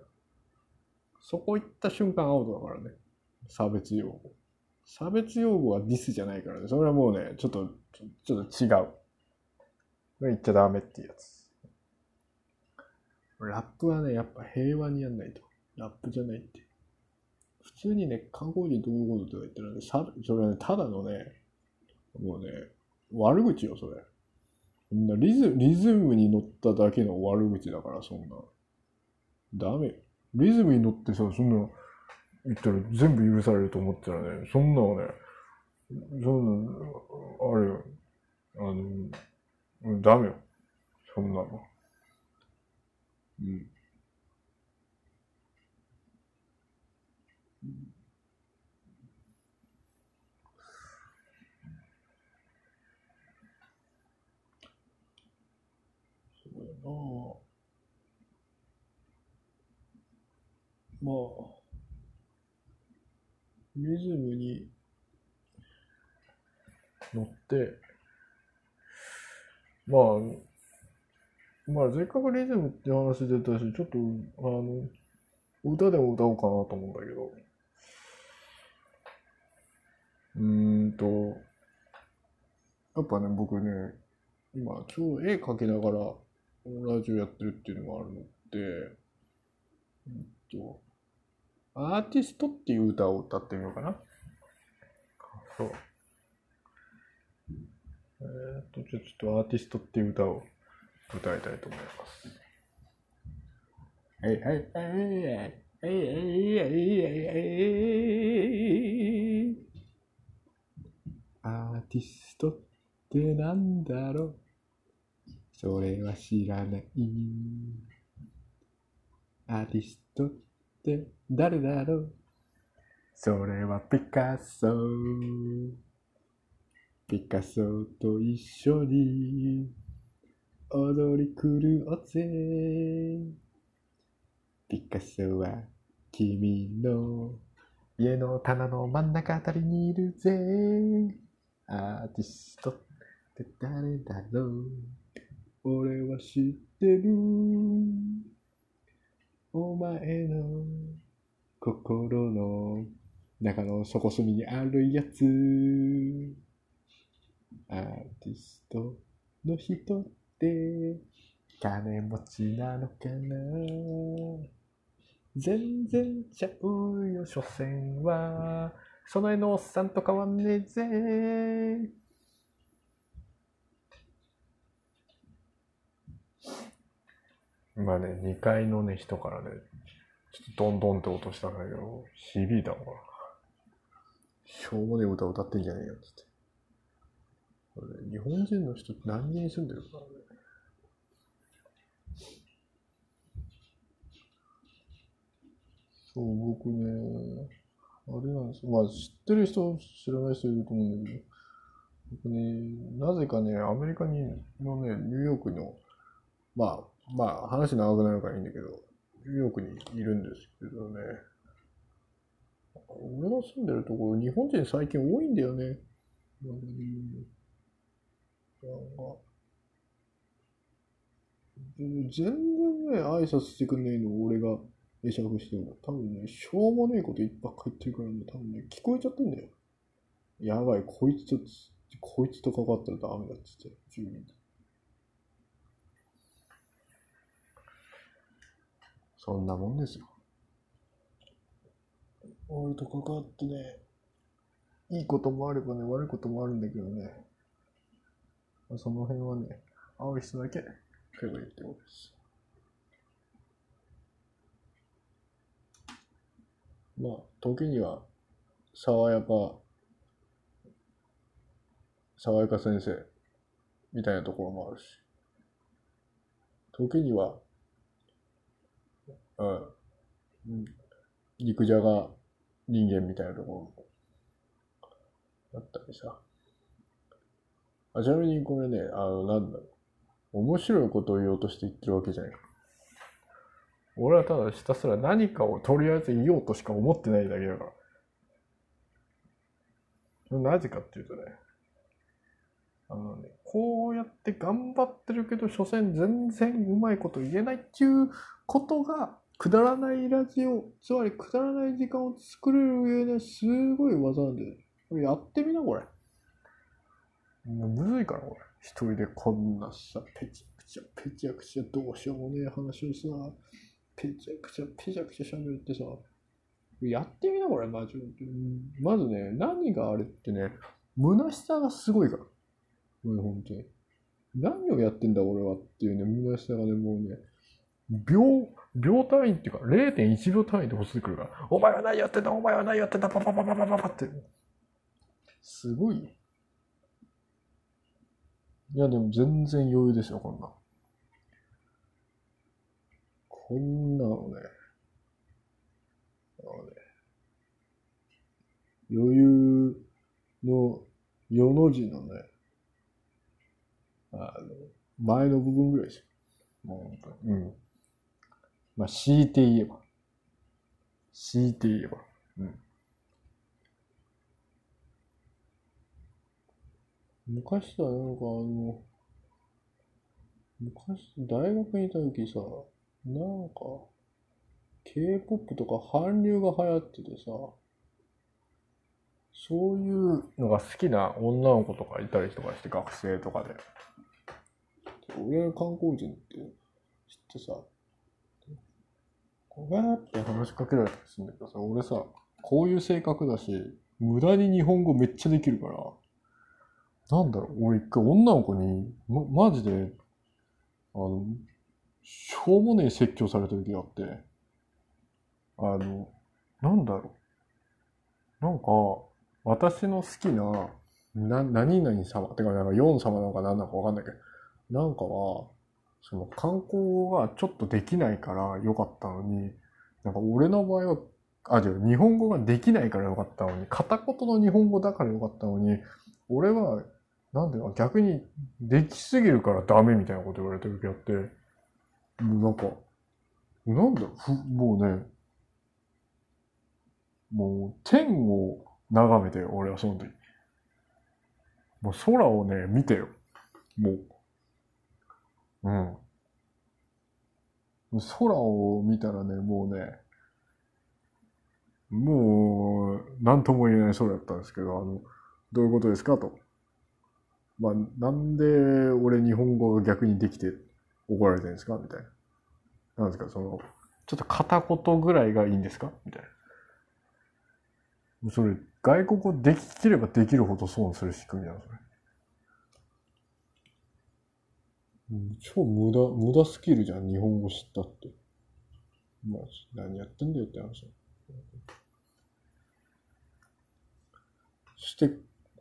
そこ行った瞬間アウトだからね。差別用語。差別用語はディスじゃないからね。それはもうね、ちょっと、ちょっと違う。言っちゃダメっていうやつ。ラップはね、やっぱ平和にやんないと。ラップじゃないって。普通にね、韓国人どういうこととか言ったらね、さそれはね、ただのね、もうね、悪口よ、それ。そんなリズリズムに乗っただけの悪口だから、そんな。ダメ。リズムに乗ってさ、そんな、言ったら全部許されると思ったらね、そんなのね、そんな、あれよ、あの、ダメよ。そんなの。うん。そうやなまあ、リズムに乗って、まあ、まあ、せっかくリズムって話出たし、ちょっと、あの、歌でも歌おうかなと思うんだけど。うーんと、やっぱね、僕ね、今、今日絵描きながらラジオやってるっていうのがあるので、うんと、アーティストっていう歌を歌ってみようかな。そう。えー、っと、じゃあちょっとアーティストっていう歌を歌いたいと思います。はいはいはいはいはいはいアーティストってなんだろうそれは知らない。アーティストって誰だろう？それはピカソ。ピカソと一緒に踊り狂おうぜ。ピカソは君の家の棚の真ん中あたりにいるぜ。アーティストって誰だろう？俺は知ってる。お前の心の中の底隅にあるやつ。アーティストの人って金持ちなのかな全然ちゃうよ、所詮は。その絵のおっさんと変わんねえぜ。今ね、2階のね、人からね、ちょっとドンドンって音したんだけど、響いたのかな。しょうもねえ歌歌ってんじゃねえよ、つって。日本人の人って何人住んでるかな、ね、そう、僕ね、あれなんですよ。まあ、知ってる人、知らない人いると思うんだけど、僕ね、なぜかね、アメリカにのね、ニューヨークの、まあ、まあ、話長くなるからいいんだけど、ニューヨークにいるんですけどね、俺の住んでるところ、日本人最近多いんだよね。なん全然ね、挨拶してくんねえの、俺が会釈しても。多分ね、しょうもねえこといっぱい言ってるからね、多分ね、聞こえちゃってんだよ。やばい、こいつと、こいつと関わったらダメだっつって、住民とそんなもんですよ。俺と関わってね、いいこともあればね、悪いこともあるんだけどね。その辺はね、会う人だけ来ればいいってことです。まあ、時には、爽やか、爽やか先生みたいなところもあるし、時には、うん、肉じゃが人間みたいなところもあったりさ。あちなみにこれね、あの、なんだろう。面白いことを言おうとして言ってるわけじゃない。俺はただひたすら何かをとりあえず言おうとしか思ってないだけだから。なぜかっていうとね、あのね、こうやって頑張ってるけど、所詮全然うまいこと言えないっていうことが、くだらないラジオ、つまりくだらない時間を作れる上ですごい技なんだよ。これやってみな、これ。もうむずいから、これ。一人でこんなさ、ペチャクチャ、ペチャクチャ、どうしようもねえ話をさ、ペチャクチャ、ペチャクチャ喋るってさ、やってみな、これ、マジで。まずね、何があれってね、虚しさがすごいから。もう本当に。何をやってんだ、俺はっていうね、虚しさがね、もうね、秒、秒単位っていうか、0.1秒単位で落ちてくるから、お前は何やってんだ、お前は何やってんだ、パパパパパパパって。すごい。いや、でも全然余裕ですよ、こんな。こんなのね、のね、余裕の、世の字のね、あの、前の部分ぐらいですよ。もう本当に。うん。まあ、強いて言えば。強いて言えば。うん。昔さ、なんかあの、昔、大学にいた時さ、なんか、K-POP とか韓流が流行っててさ、そういうのが好きな女の子とかいたりとかして、学生とかで。俺が観光人って知ってさ、こうやって話しかけられたりするんだけどさ、俺さ、こういう性格だし、無駄に日本語めっちゃできるから、なんだろう、俺一回女の子に、ま、マジで、あの、しょうもねえ説教された時があって、あの、なんだろう。なんか、私の好きな、な、何々様、てか、なんか、ヨン様なのか何なのかわかんないけど、なんかは、その観光がちょっとできないから良かったのに、なんか俺の場合は、あ、違う、日本語ができないから良かったのに、片言の日本語だから良かったのに、俺は、なんで逆にできすぎるからダメみたいなこと言われてる時あって、もうなんか、なんだふ、もうね、もう天を眺めてよ、俺はその時。もう空をね、見てよ。もう。うん。空を見たらね、もうね、もう、なんとも言えない空だったんですけど、あの、どういうことですかと。まあ、なんで俺日本語が逆にできて怒られてるんですかみたいな。なんですか、その、ちょっと片言ぐらいがいいんですか？みたいな。それ、外国語でききればできるほど損する仕組みなの、それ。超無駄、無駄スキルじゃん、日本語知ったって。まあ、何やってんだよって話。そして、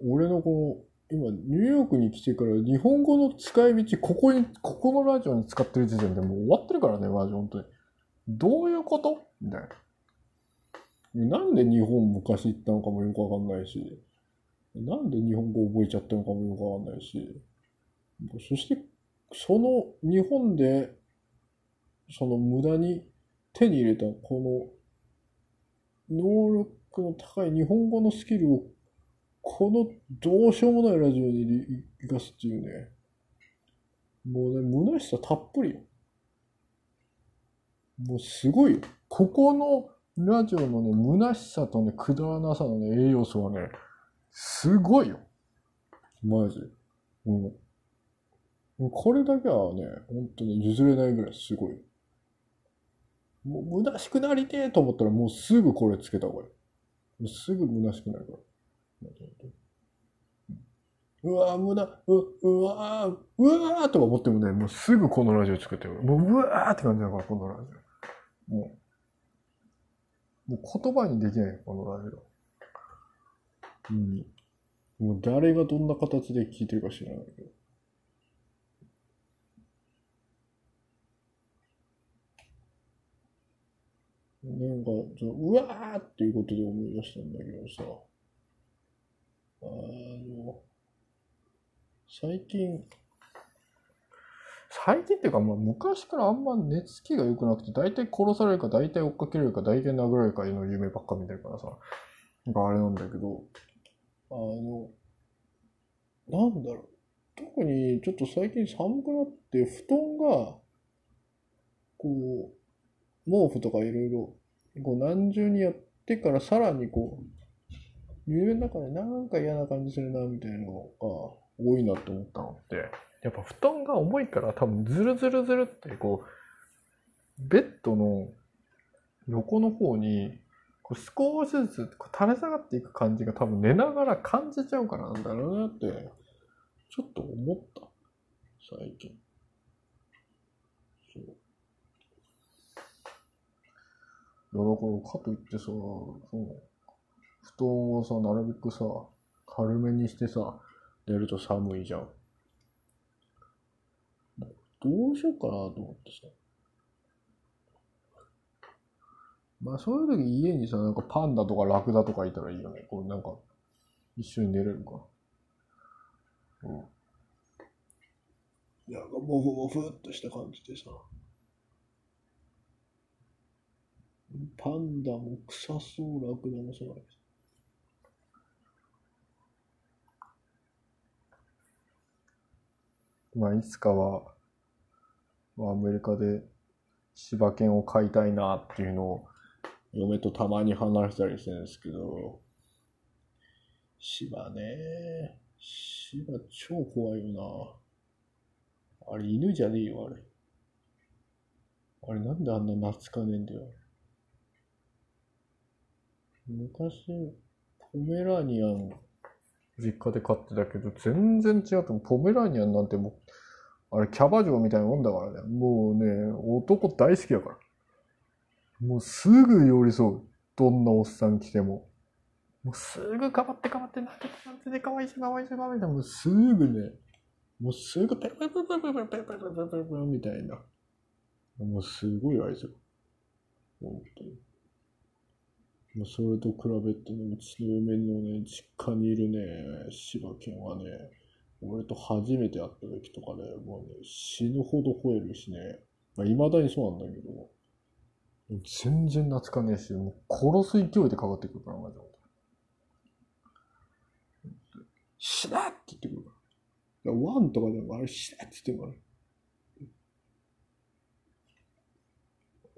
俺のこの、今、ニューヨークに来てから、日本語の使い道、ここに、ここのラジオに使ってる時点でもう終わってるからね、マジ、本当に。どういうこと？みたいな。なんで日本昔行ったのかもよくわかんないし、なんで日本語覚えちゃったのかもよくわかんないし、そして、その日本で、その無駄に手に入れたこの能力の高い日本語のスキルを、このどうしようもないラジオに生かすっていうね、もうね、虚しさたっぷり。もうすごい。ここのラジオのね、虚しさとね、くだらなさのね、栄養素はね、すごいよ。マジ。うん。これだけはね、本当に譲れないぐらいすごい。もう虚しくなりてえと思ったらもうすぐこれつけた方がいい。もうすぐ虚しくなるから。うわぁ、無駄、う、うわぁ、うわーとか思ってもね、もうすぐこのラジオ作ってる。もううわーって感じだから、このラジオ。もう、もう言葉にできないよ、このラジオ。うん。もう誰がどんな形で聞いてるか知らないけど。なんか、そのうわーっていうことで思い出したんだけどさ、あの、最近、最近っていうか、まあ、昔からあんま寝つきが良くなくて、大体殺されるか、大体追っかけられるか、大体殴られるかの夢ばっか見てるからさ、なんかあれなんだけど、あの、なんだろう。特にちょっと最近寒くなって、布団が、こう、毛布とかいろいろ、こう何重にやってからさらにこう、夢の中でなんか嫌な感じするな、みたいなのが多いなって思ったのって、やっぱ布団が重いから多分ズルズルズルってこう、ベッドの横の方に、こう少しずつ垂れ下がっていく感じが多分寝ながら感じちゃうからなんだろうなって、ちょっと思った。最近。そう。いや、だから、かといってさ、そう布団をさ、なるべくさ、軽めにしてさ、寝ると寒いじゃん。どうしようかなと思ってさ。まあそういう時家にさ、なんかパンダとかラクダとかいたらいいよね。こうなんか、一緒に寝れるか。うん。いや、モフモフっとした感じでさ。パンダも臭そう、ラクダもそうだけど。まあ、いつかは、まあ、アメリカで柴犬を飼いたいなっていうのを、嫁とたまに話したりしてるんですけど、柴ね、柴超怖いよな。あれ犬じゃねえよ、あれ。あれなんであんな懐かねえんだよ。昔、ポメラニアン、実家で飼ってたけど、全然違って、ポメラニアンなんてもう、あれ、キャバ嬢みたいなもんだからね。もうね、男大好きだから。もうすぐ寄り添う。どんなおっさん来ても。もうすぐかばってかばって、なんてなんてでかわいいしかわいいしかわいいしもうすぐね、もうすぐペロペロペペペペペペペペみたいな。もうすごい愛する。本当に。もうそれと比べてね、うちの嫁のね、実家にいるね、柴犬はね、俺と初めて会った時とかね、もうね、死ぬほど吠えるしね、まあ、未だにそうなんだけど、全然懐かねえし、もう殺す勢いでかかってくるから、マジで。死なって言ってくるから。ワンとかでもあれ死なって言ってくるか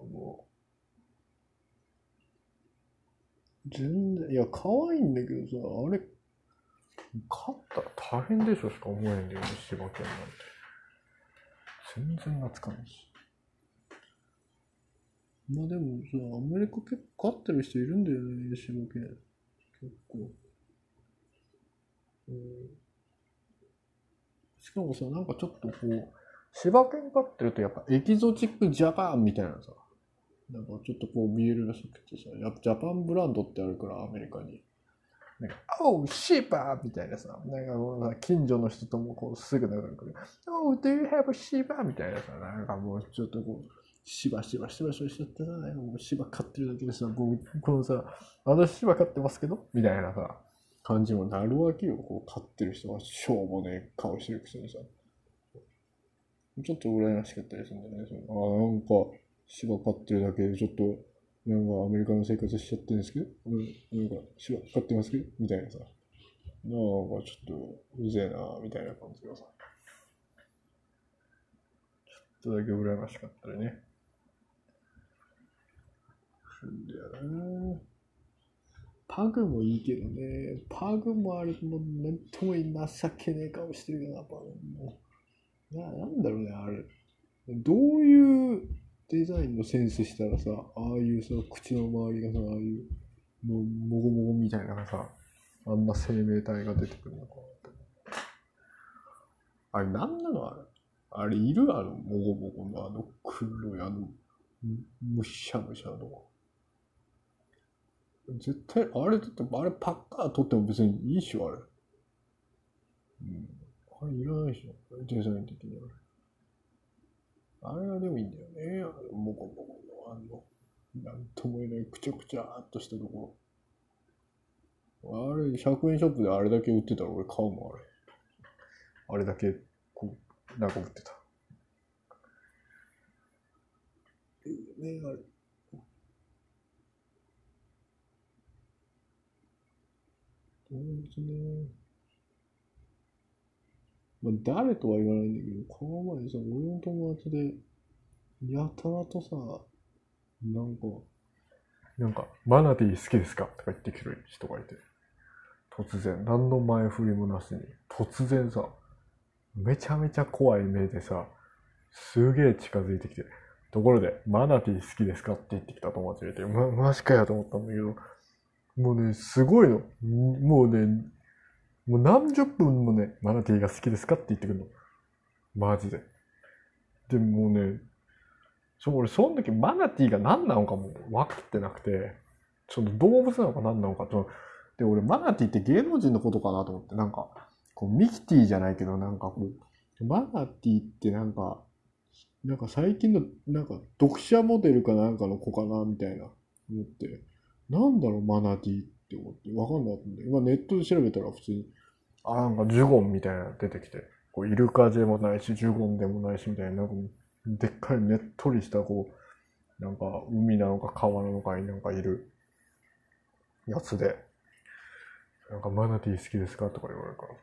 ら。もう、全然、いや、可愛いんだけどさ、あれ、勝ったら大変でしょしか思えんだよね、柴犬なんて。全然懐かないし。まあでもさ、アメリカ結構飼ってる人いるんだよね、柴犬。結構。うん。しかもさ、なんかちょっとこう、柴犬飼ってるとやっぱエキゾチックジャパンみたいなさ、なんかちょっとこう見えるらしくてさ、やっぱジャパンブランドってあるから、アメリカに。なんか、おう、シーパーみたいなさ、なんかこうさ近所の人ともこうすぐ仲良くる。おう、do you have a シーパーみたいなさ、なんかもうちょっとこう、しばしばしばしばしちゃってさ、なんかもう芝飼ってるだけでさ、もうこのさ、私芝飼ってますけど？みたいなさ、感じもなるわけよ。こう飼ってる人はしょうもねえ顔してるくせにさ。ちょっと羨ましかったりするんだよね。そのあなんか、芝飼ってるだけでちょっと、なんかアメリカの生活しちゃってるんですけど、なんか芝飼ってますけどみたいなさ。なんかちょっとうぜえなみたいな感じがさ。ちょっとだけ羨ましかったりね。んだよな。パグもいいけどね、パグもあれもうなんとも情けねえ顔してるよな、パグも。な、なんだろうね、あれ。どういうデザインのセンスしたらさ、ああいうさ、口の周りがさ、ああいう、も、もごもごみたいなさ、あんな生命体が出てくるのか。あれ、なんなのあれ？あれ、いるあの、もごもごのあの黒い、あの、むむしゃむしゃの。絶対、あれだって、あれパッカー取っても別にいいっしょ、あれ。うん。あれいらないでしょ、デザイン的にあれ。あれはでもいいんだよね。もこもこの、あの、なんとも言えない、くちゃくちゃーっとしたところ。あれ、100円ショップであれだけ売ってたら俺買うもん、あれ。あれだけ、こう、なんか売ってた。ていうね、あれ。そうですね。まあ、誰とは言わないんだけど、この前さ、俺の友達で、やたらとさ、なんか、なんか、マナティ好きですか？とか言ってくる人がいて、突然、何の前振りもなしに、突然さ、めちゃめちゃ怖い目でさ、すげえ近づいてきて、ところで、マナティ好きですか？って言ってきた友達がいて、ま、マジかやと思ったんだけど、もうね、すごいの。もうね、もう何十分もね、マナティーが好きですかって言ってくるの。マジで。でもね、そう、俺、その時マナティーが何なのかも分かってなくて、その動物なのか何なのかと。で、俺、マナティーって芸能人のことかなと思って、なんか、こう、ミキティじゃないけど、なんかこう、マナティーってなんか、なんか最近の、なんか、読者モデルかなんかの子かな、みたいな、思って、なんだろう、マナティーっって思って、わかんなかったんで、今ネットで調べたら普通に、あ、なんかジュゴンみたいなの出てきて、こう、イルカでもないし、ジュゴンでもないし、みたいな、なんか、でっかいねっとりした、こう、なんか、海なのか川なのかになんかいるやつで、なんか、マナティー好きですかとか言われるからさ。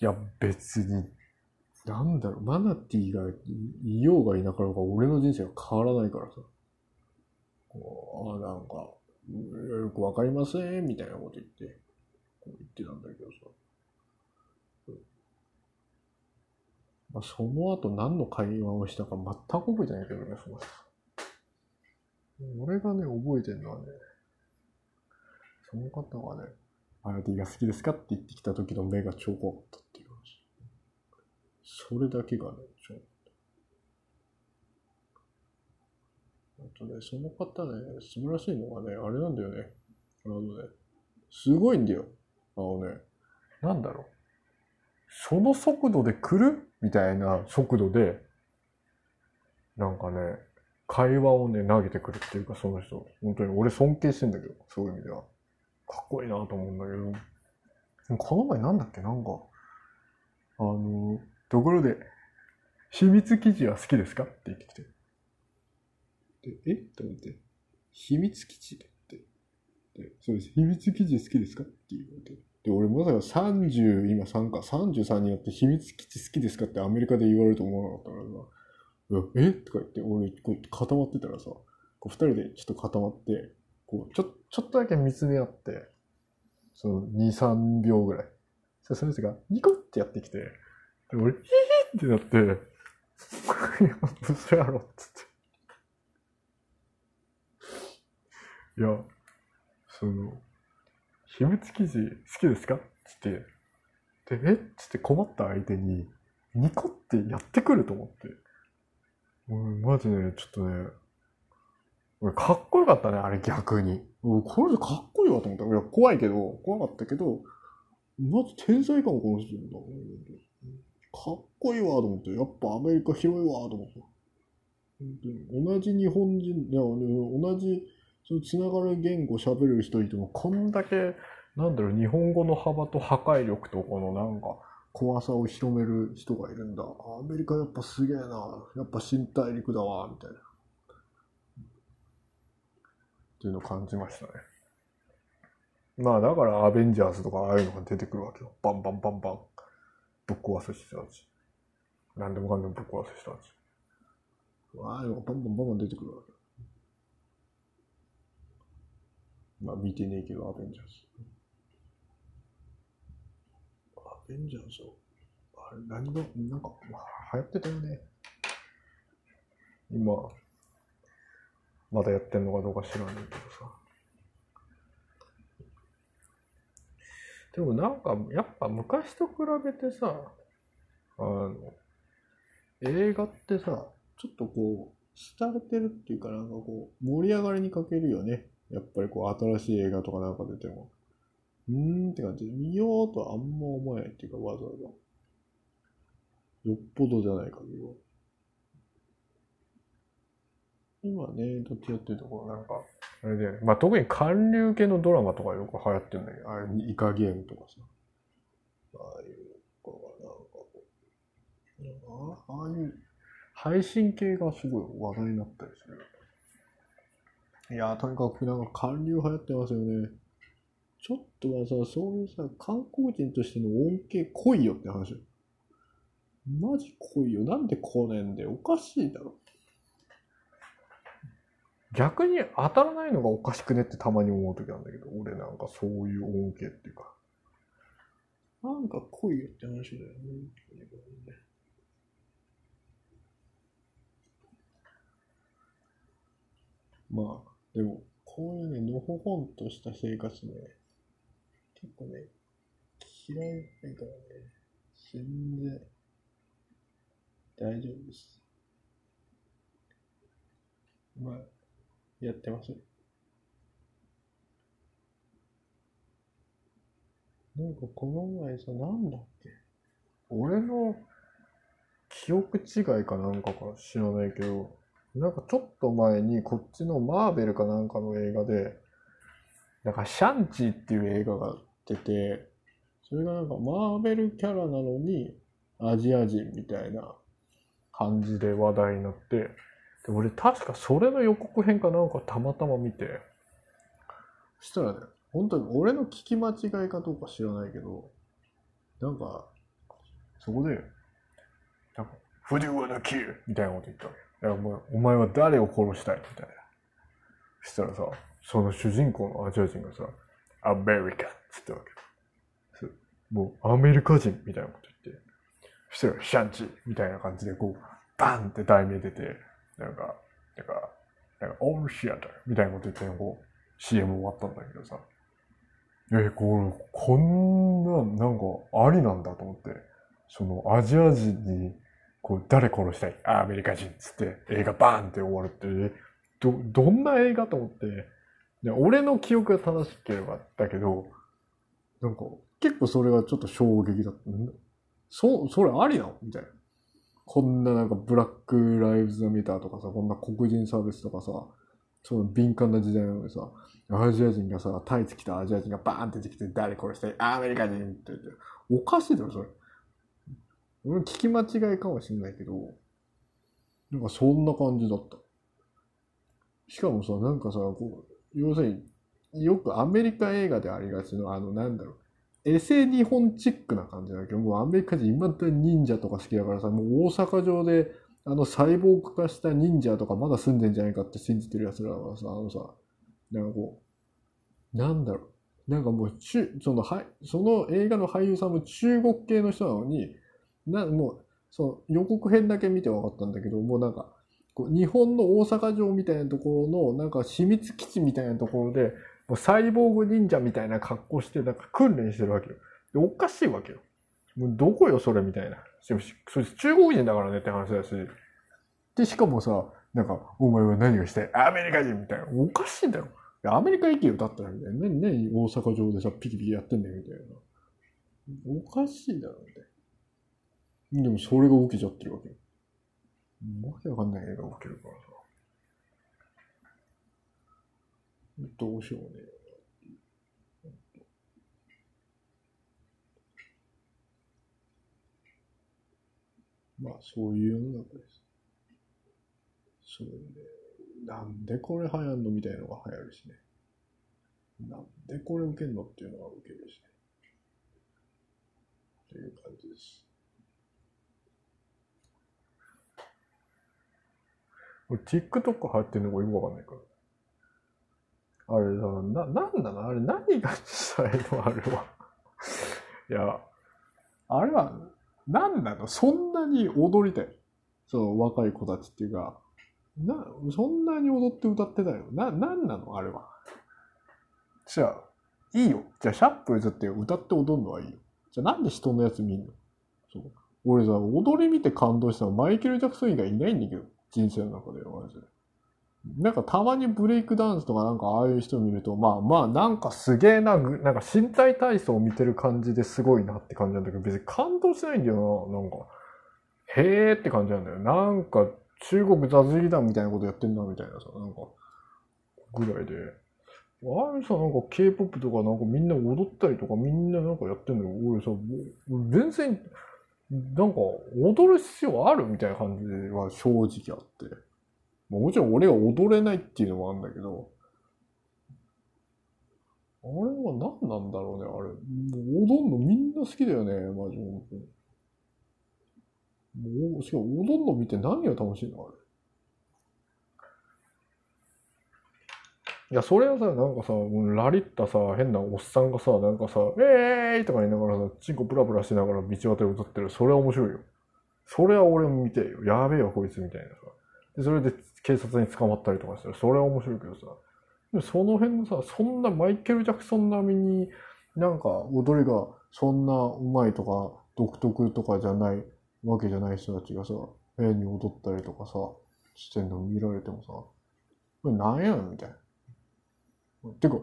いや、別に、なんだろう、マナティーがいようがいなかろうが俺の人生は変わらないからさ。こうあなんか、よくわかりません、みたいなこと言って、こう言ってたんだけどさ。まあ、その後何の会話をしたか全く覚えてないけどね、その人。俺がね、覚えてるのはね、その方がね、マナティーが好きですかって言ってきた時の目が超怖かったっていう話。それだけがね、超あとね、その方ね、素晴らしいのがね、あれなんだよね。あのね、すごいんだよ。あのね、なんだろう。その速度で来る？みたいな速度で、なんかね、会話をね、投げてくるっていうか、その人。本当に俺尊敬してんだけど、そういう意味では。かっこいいなと思うんだけど。この前なんだっけ？なんか、あの、ところで、秘密基地は好きですか？って言ってきて。で、え？と思って、秘密基地？って。で、そうです。秘密基地好きですか？って言われて。で、俺まさか30、今3か、33になって秘密基地好きですか？ってアメリカで言われると思わなかったからさ。え？とか言って、俺、こう固まってたらさ、こう二人でちょっと固まって、こう、ちょ、ちょっとだけ見つめ合って、その2、3秒ぐらい。そその人がニコってやってきて、で俺、ヒヒってなって、いや、嘘やろ、っつって。いや、その、秘密記事好きですか？つって、で、え？っつって困った相手に、ニコってやってくると思って。俺、マジね、ちょっとね、俺、かっこよかったね、あれ逆に。俺、これでかっこいいわと思った。いや、怖いけど、怖かったけど、マジ天才かも、この人。かっこいいわと思って、やっぱアメリカ広いわと思って。同じ日本人、いや、同じ、そのつながる言語喋る人いても、こんだけ、なんだろう、日本語の幅と破壊力とこのなんか、怖さを広める人がいるんだ。アメリカやっぱすげえな。やっぱ新大陸だわ、みたいな。っていうのを感じましたね。まあだからアベンジャーズとかああいうのが出てくるわけよ。バンバンバンバン。ぶっ壊す人たち。なんでもかんでもぶっ壊す人たち。ああいうのがバンバンバンバン出てくるわけよ。まあ見てねえけど、アベンジャーズ。アベンジャーズあれ、何が、なんか、まあ、流行ってたよね。今、まだやってんのかどうか知らないけどさ。でもなんか、やっぱ昔と比べてさ、あの、映画ってさ、ちょっとこう、廃れてるっていうかなんかこう、盛り上がりに欠けるよね。やっぱりこう、新しい映画とかなんか出ても。うーんって感じで、見ようとあんま思えないっていうか、わざわざ。よっぽどじゃない限りは。今ね、どっちやってるところなんか、あれだよね。まあ、特に韓流系のドラマとかよく流行ってるんだけど、あれ、イカゲームとかさ。ああいうのがなんかこう、ああいう、配信系がすごい話題になったりする。いや、とにかくなんか韓流流行ってますよね。ちょっとはさ、そういうさ、韓国人としての恩恵濃いよって話。マジ濃いよ。なんで来ねえんだよ。おかしいだろ。逆に当たらないのがおかしくねってたまに思うときなんだけど、俺なんかそういう恩恵っていうか。なんか濃いよって話だよね。まあ、でも、こういうね、のほほんとした生活ね、結構ね、嫌いないからね、全然大丈夫です。まあ、やってます。なんかこの前さ、なんだっけ俺の記憶違いかなんかか知らないけど、なんかちょっと前にこっちのマーベルかなんかの映画で、なんかシャンチーっていう映画が出て、それがなんかマーベルキャラなのにアジア人みたいな感じで話題になって、で俺確かそれの予告編かなんかたまたま見て、そしたらね、本当に俺の聞き間違いかどうか知らないけど、なんか、そこで、なんか、Who do you wanna kill? みたいなこと言ったわけ。だからもう、お前は誰を殺したい？みたいな。そしたらさ、その主人公のアジア人がさ、アメリカっつったわけ。もう、アメリカ人みたいなこと言って、そしたら、シャンチみたいな感じで、こう、バンって題名出て、なんか、なんか、なんか、オールシアターみたいなこと言って、こう、CM 終わったんだけどさ、え、これ、こんな、なんか、ありなんだと思って、その、アジア人に、こう、誰殺したい、アメリカ人。っつって、映画バーンって終わるって、ど、どんな映画と思って、で俺の記憶が正しければだけど、なんか、結構それがちょっと衝撃だった。んそ、それありなの？みたいな。こんななんかブラックライブズメターとかさ、こんな黒人差別とかさ、その敏感な時代なのにさ、アジア人がさ、タイツ着たアジア人がバーンって出てきて、誰殺したい？アメリカ人って言って、おかしいだろ、それ。俺聞き間違いかもしれないけど、なんかそんな感じだった。しかもさ、なんかさ、こう、要するに、よくアメリカ映画でありがちの、あの、なんだろう、エセ日本チックな感じだけど、もうアメリカ人今だに忍者とか好きだからさ、もう大阪城で、あの、サイボーグ化した忍者とかまだ住んでんじゃないかって信じてる奴らはさ、あのさ、なんかこう、なんだろう、なんかもう、中、その、はい、その映画の俳優さんも中国系の人なのに、な、もう、その予告編だけ見て分かったんだけど、もうなんか、こう日本の大阪城みたいなところの、なんか秘密基地みたいなところで、もうサイボーグ忍者みたいな格好して、なんか訓練してるわけよ。でおかしいわけよ。もうどこよ、それみたいな。でもそいつ中国人だからねって話だし。で、しかもさ、なんか、お前は何がしたい？アメリカ人みたいな。おかしいんだよ。アメリカ行けよ、だったらみたいな。何、何？大阪城でさ、ピキピキやってんだよ、みたいな。おかしいだろ、みたいな。でもそれが受けちゃってるわけ。わけわかんない映画が受けるからさ。どうしようね。まあ、そういう世の中です。そうね。なんでこれ流行んのみたいなのが流行るしね。なんでこれ受けんのっていうのが受けるしね。という感じです。俺 TikTok 入ってんのかよくわかんないから。あれさ、な、なんなの？あれ何がしたいの？あれは。いや、あれは、なんなの？そんなに踊りたい。その若い子たちっていうか、な、そんなに踊って歌ってたよ。な、なんなの？あれは。じゃあ、いいよ。じゃあ、シャップ譲って歌って踊るのはいいよ。じゃあ、なんで人のやつ見んの？そう。俺さ、踊り見て感動したのマイケル・ジャクソン以外いないんだけど。人生の中でマジで。なんかたまにブレイクダンスとかなんかああいう人見ると、まあまあなんかすげえな、なんか身体体操を見てる感じですごいなって感じなんだけど、別に感動しないんだよな、なんか。へーって感じなんだよ。なんか中国雑技団みたいなことやってんな、みたいなさ、なんか、ぐらいで。ああいうさ、なんか K-POP とかなんかみんな踊ったりとかみんななんかやってんだよ。俺さ、全然、なんか、踊る必要あるみたいな感じは正直あって。もちろん俺が踊れないっていうのもあるんだけど、あれは何なんだろうね、あれ。踊んのみんな好きだよね、マジで。もう、しかも踊んの見て何が楽しいのあれ。いや、それはさ、なんかさ、もうラリったさ、変なおっさんがさ、なんかさ、えーいとか言いながらさ、チンコプラプラしながら道端で踊ってる。それは面白いよ。それは俺も見てよ。やべえわ、こいつみたいなさ。で、それで警察に捕まったりとかしたら、それは面白いけどさ。でその辺のさ、そんなマイケル・ジャクソン並みになんか踊りがそんな上手いとか独特とかじゃないわけじゃない人たちがさ、変に踊ったりとかさ、してんの見られてもさ、これなんやねんみたいな。てか、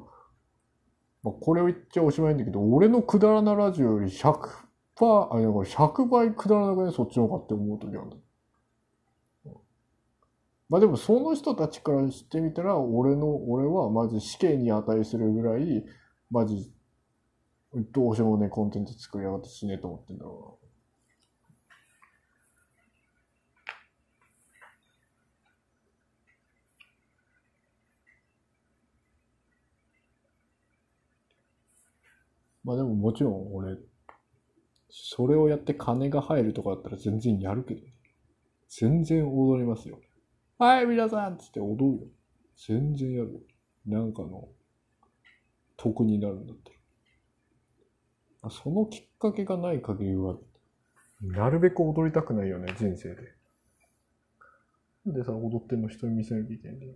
まあ、これを言っちゃおしまいんだけど、俺のくだらなラジオより100%、あ、いや100倍くだらなくね、そっちの方がって思うときあるんだ。まあでもその人たちからしてみたら、俺の、俺はマジ死刑に値するぐらい、マジ、どうしようもねコンテンツ作りやがって死ねと思ってんだろまあでももちろん俺、それをやって金が入るとかだったら全然やるけどね。全然踊りますよ。はい、皆さんっつって踊るよ。全然やるよ。なんかの、得になるんだったら。そのきっかけがない限りは、なるべく踊りたくないよね、人生で。なんでさ、踊ってんの人に見せなきゃいけないんだよ。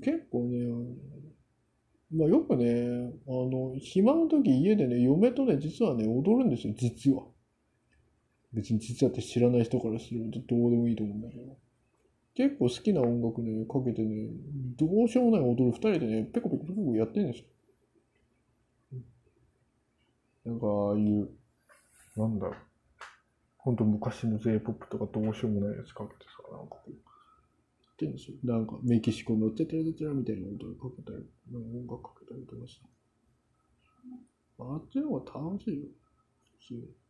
結構ね、まあよくね、あの、暇の時家でね、嫁とね、実はね、踊るんですよ、実は。別に実はって知らない人からするとどうでもいいと思うんだけど。結構好きな音楽ね、かけてね、どうしようもない踊る二人でね、ペコペコペコペコやってるんですよ。なんか、ああいう、なんだろう。ほんと昔の J-POP とかどうしようもないやつかけてさ、なんかこう、ってるんですよ。なんかメキシコのテテレテテラみたいな音かけたり、なんか音楽かけたりとかさ。あっちの方が楽しいよ。普通。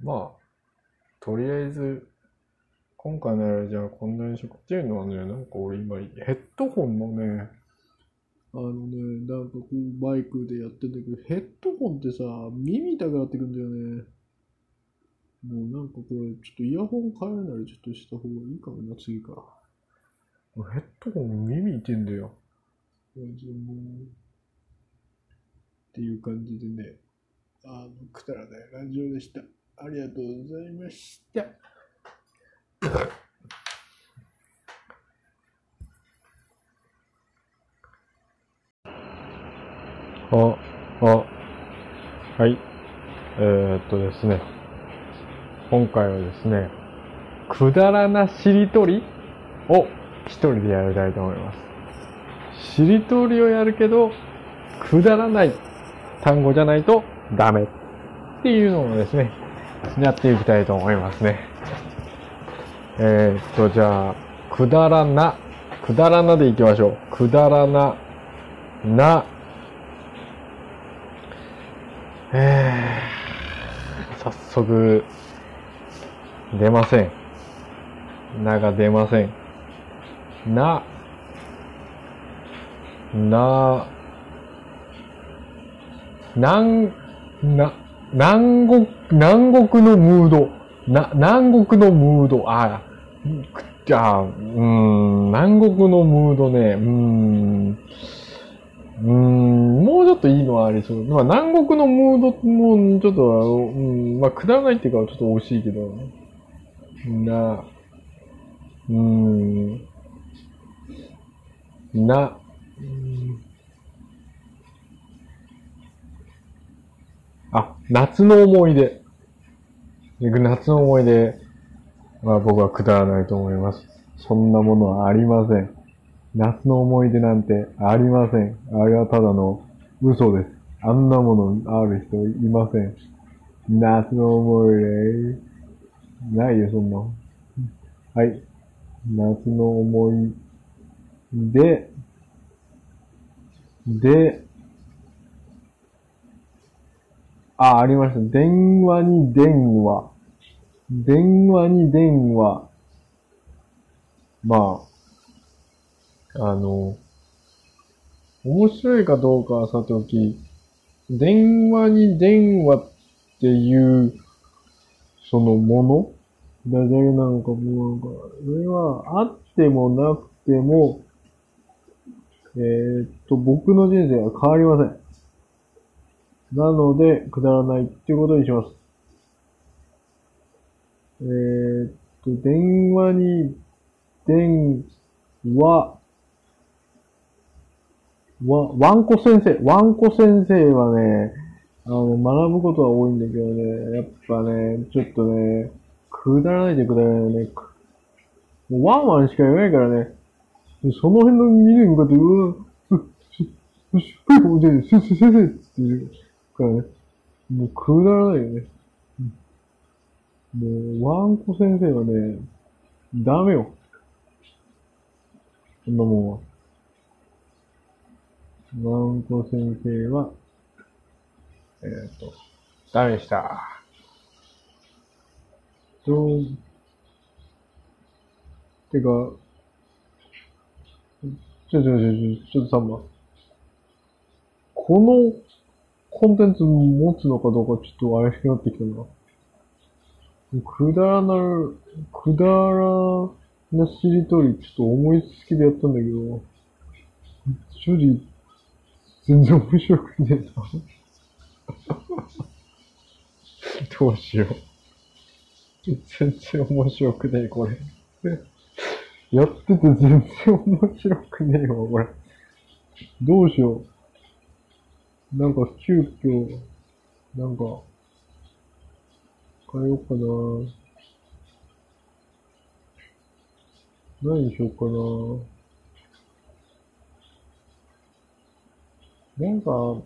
まあ、とりあえず、今回のやらじゃあこんなにしようっていうのはね、なんか俺今、ヘッドホンのね、あのね、なんかこう、バイクでやってんだけど、ヘッドホンってさ、耳痛くなってくんだよね。もうなんかこれ、ちょっとイヤホン変えるならちょっとした方がいいかもな、次から。ヘッドホン耳痛いんだよ。っていう感じでね、あの、くだらないラジオでした。ありがとうございました。あ、あ、はい。えー、っとですね。今回はですね、くだらなしりとりを一人でやりたいと思います。しりとりをやるけど、くだらない単語じゃないとダメっていうのをですね、やっていきたいと思いますね。えー、っと、じゃあ、くだらな、くだらなでいきましょう。くだらな、な、え出ません。なが出ません。な、な、なん、な、南国、南国のムード。な、南国のムード。あ、くじゃあ、うん、南国のムードね。うん。うん、もうちょっといいのはありそう。まあ、南国のムードも、ちょっと、うん、まあ、くだらないっていうか、ちょっと惜しいけど。な、うん、な、あ、夏の思い出。夏の思い出は僕はくだらないと思います。そんなものはありません。夏の思い出なんてありません。あれはただの嘘です。あんなものある人いません。夏の思い出。ないよ、そんな。はい。夏の思い出。で、あ、ありました。電話に電話。電話に電話。まあ、あの、面白いかどうかはさておき、電話に電話っていう、そのもの？ダジャレなのかもなんか、それはあってもなくても、えーっと、僕の人生は変わりません。なので、くだらないっていうことにします。えーっと、電話に、電話、わ、わんこ先生、わんこ先生はね、あの、学ぶことは多いんだけどね、やっぱね、ちょっとね、くだらないでくだらないよね。もうワンワンしか言わないからね、その辺の見に向かって、うわ、す、す、す、す、す、す、先生って言うからね、もうくだらないよね。もう、ワンコ先生はね、ダメよ。そんなもんは。ワンコ先生は、えっ、と、ダメでした？そう、てか、ちょ、ちょ、ちょ、ちょ、ちょっとサンバ。このコンテンツ持つのかどうかちょっと怪しくなってきたな。くだらなる、くだらなしりとり、ちょっと思いつきでやったんだけど、正直、全然面白くねえな。どうしよう。全然面白くねえ、これ。やってて全然面白くねえわ、これ。どうしよう。なんか急遽、なんか、変えようかな。何にしようかな。なんか、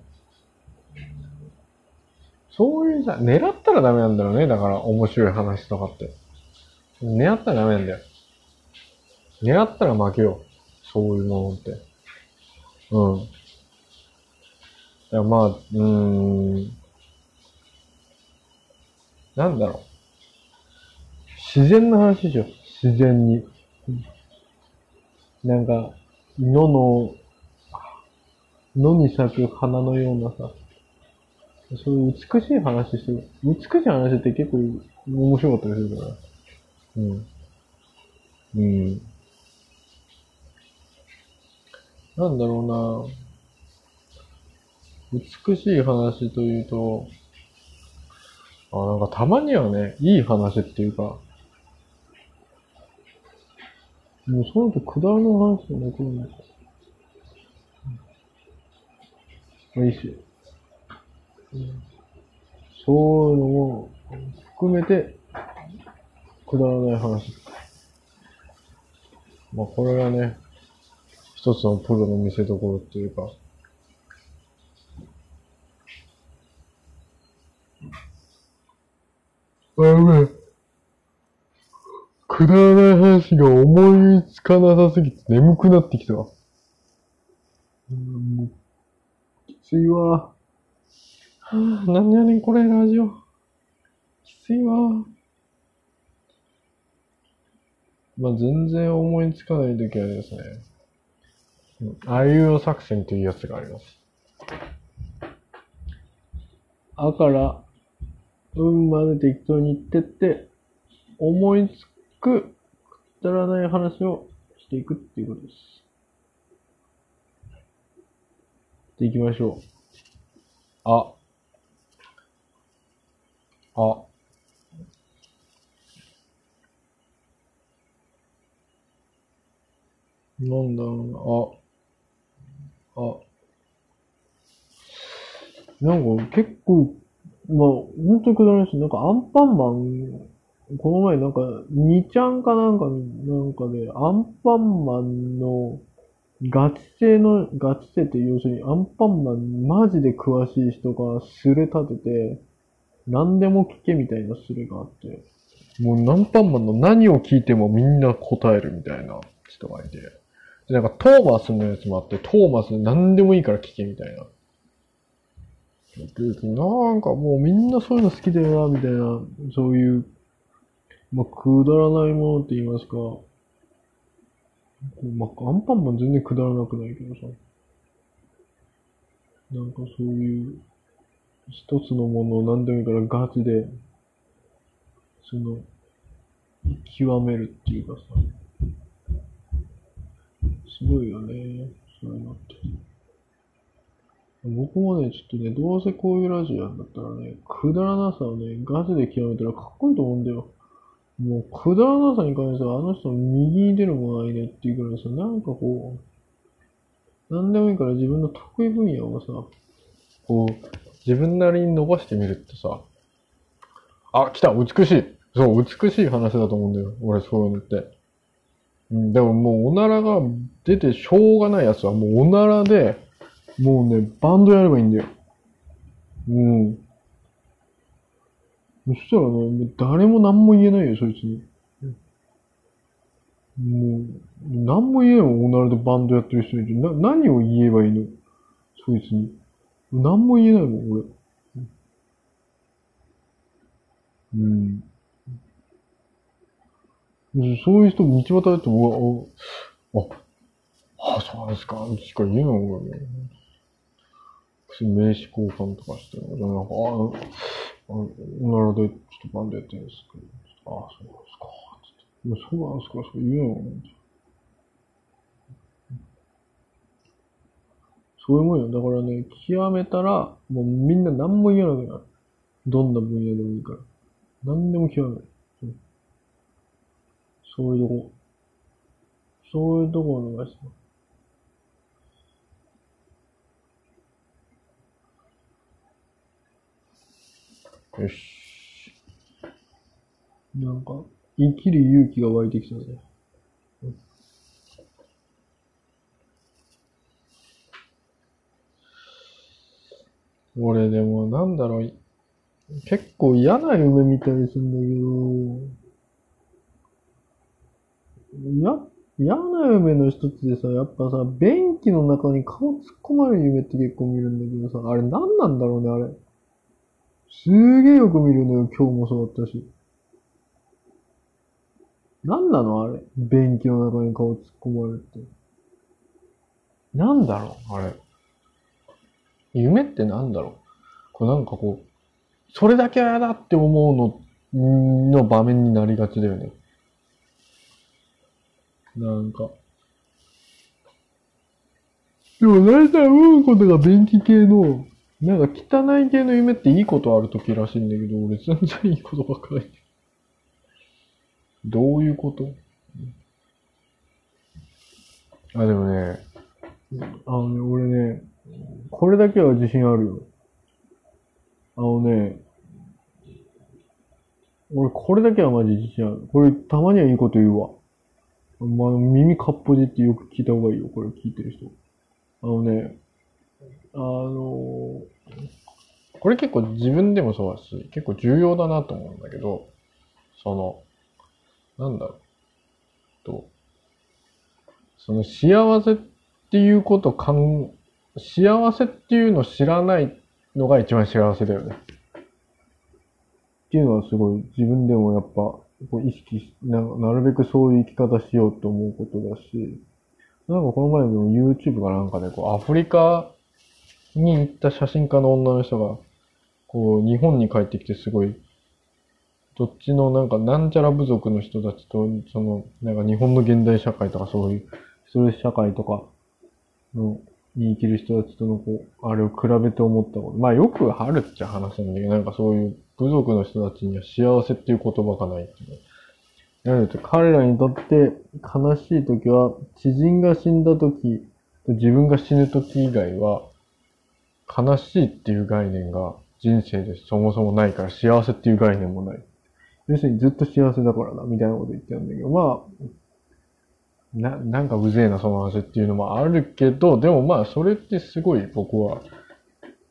そういうさ、狙ったらダメなんだろうね。だから面白い話とかって。狙ったらダメなんだよ。狙ったら負けよう。そういうものって。うん。いや、まあ、うーん。なんだろう。自然な話でしょ。自然に。なんか、野の、野に咲く花のようなさ、そういう美しい話してる。美しい話って結構面白かったりするから。うん。うん。なんだろうな美しい話というと、あ、なんかたまにはね、いい話っていうか、もうそうなるとくだらない話じゃなくなるのか。まあいいし。うんそういうのも含めて、くだらない話。まあこれがね、一つのプロの見せ所っていうか、あやべえ。くだらない話が思いつかなさすぎて眠くなってきたわ。うんついわ。はあ、なんやねんこれラジオ。きついわ。まあ、全然思いつかないときはですね、うんあいうえお作戦というやつがあります。あから、うんまで適当に言ってって、思いつく、くだらない話をしていくっていうことです。で、行きましょう。あ。あ。なんだろうな。あ。あ。なんか結構、まあ、本当にくだらないし、なんかアンパンマン、この前なんか、2ちゃんかなんか、なんかで、アンパンマンのガチ勢の、ガチ勢って要するにアンパンマンマジで詳しい人がスレ立てて、何でも聞けみたいなスレがあって、もうナンパンマンの何を聞いてもみんな答えるみたいな人がいて。で、なんかトーマスのやつもあって、トーマス何でもいいから聞けみたいな。なんかもうみんなそういうの好きだよな、みたいな、そういう、まあ、くだらないものって言いますか、まあ、アンパンマン全然くだらなくないけどさ。なんかそういう、一つのものを何でもいいからガチで、その、極めるっていうかさ、すごいよね、そういうのって。僕もね、ちょっとね、どうせこういうラジオやんだったらね、くだらなさをね、ガチで極めたらかっこいいと思うんだよ。もう、くだらなさに関しては、あの人右に出るもないねっていうくらいさ、なんかこう、なんでもいいから自分の得意分野をさ、こう、自分なりに伸ばしてみるってさ、あ、来た美しいそう、美しい話だと思うんだよ。俺、そういうのって。うん、でももう、おならが出てしょうがないやつは、もうおならで、もうね、バンドやればいいんだよ。うん。そしたらね、もう誰も何も言えないよ、そいつに。もう、何も言えんおならでバンドやってる人に。な、何を言えばいいの？そいつに。何も言えないもん、俺。うん。そういう人道端だと、あ、あ、そうですか、しか言えないもんね。名刺交換とかして、なんか、あ、ああなるほど、ちょっとバンドやってるんですけど、ああ、そうなんですか、つって。そうなんですか、そう言うのそういうもんよ。だからね、極めたら、もうみんな何も言えなくなる。どんな分野でもいいから。何でも極める。そういうとこ。そういうとこお願いしまよし。なんか、生きる勇気が湧いてきたね。俺でもなんだろう、結構嫌な夢見たりするんだけど、嫌な夢の一つでさ、やっぱさ、便器の中に顔突っ込まれる夢って結構見るんだけどさ、あれ何なんだろうね、あれ。すげえよく見るのよ、今日もそうだったし。何なのあれ？便器の中に顔突っ込まれて。なんだろう？あれ。夢ってなんだろう？これなんかこう、それだけ嫌だって思うの、の場面になりがちだよね。なんか。でも大体うんことが便器系のなんか汚い系の夢っていいことある時らしいんだけど、俺全然いいことばっかり。どういうこと？あ、でもね、あのね、俺ね、これだけは自信あるよ。あのね、俺これだけはマジ自信ある。これたまにはいいこと言うわ。まあ、耳かっぽじってよく聞いた方がいいよ、これ聞いてる人。あのね、あの、これ結構自分でもそうだし、結構重要だなと思うんだけど、その、なんだろう、と、その幸せっていうことかん、幸せっていうのを知らないのが一番幸せだよね。っていうのはすごい自分でもやっぱこう意識しな、なるべくそういう生き方しようと思うことだし、なんかこの前も YouTube かなんかでこうアフリカに行った写真家の女の人が、こう、日本に帰ってきてすごい、どっちのなんかなんちゃら部族の人たちと、その、なんか日本の現代社会とかそういう、ストレス社会とかの、に生きる人たちとのこう、あれを比べて思ったこと。まあよくあるっちゃ話なんだけど、なんかそういう部族の人たちには幸せっていう言葉がないっていう。なので彼らにとって悲しい時は、知人が死んだ時と自分が死ぬ時以外は、悲しいっていう概念が人生でそもそもないから幸せっていう概念もない。要するにずっと幸せだからな、みたいなこと言ってるんだけど、まあ、な、なんかうぜえな、その話っていうのもあるけど、でもまあ、それってすごい僕は、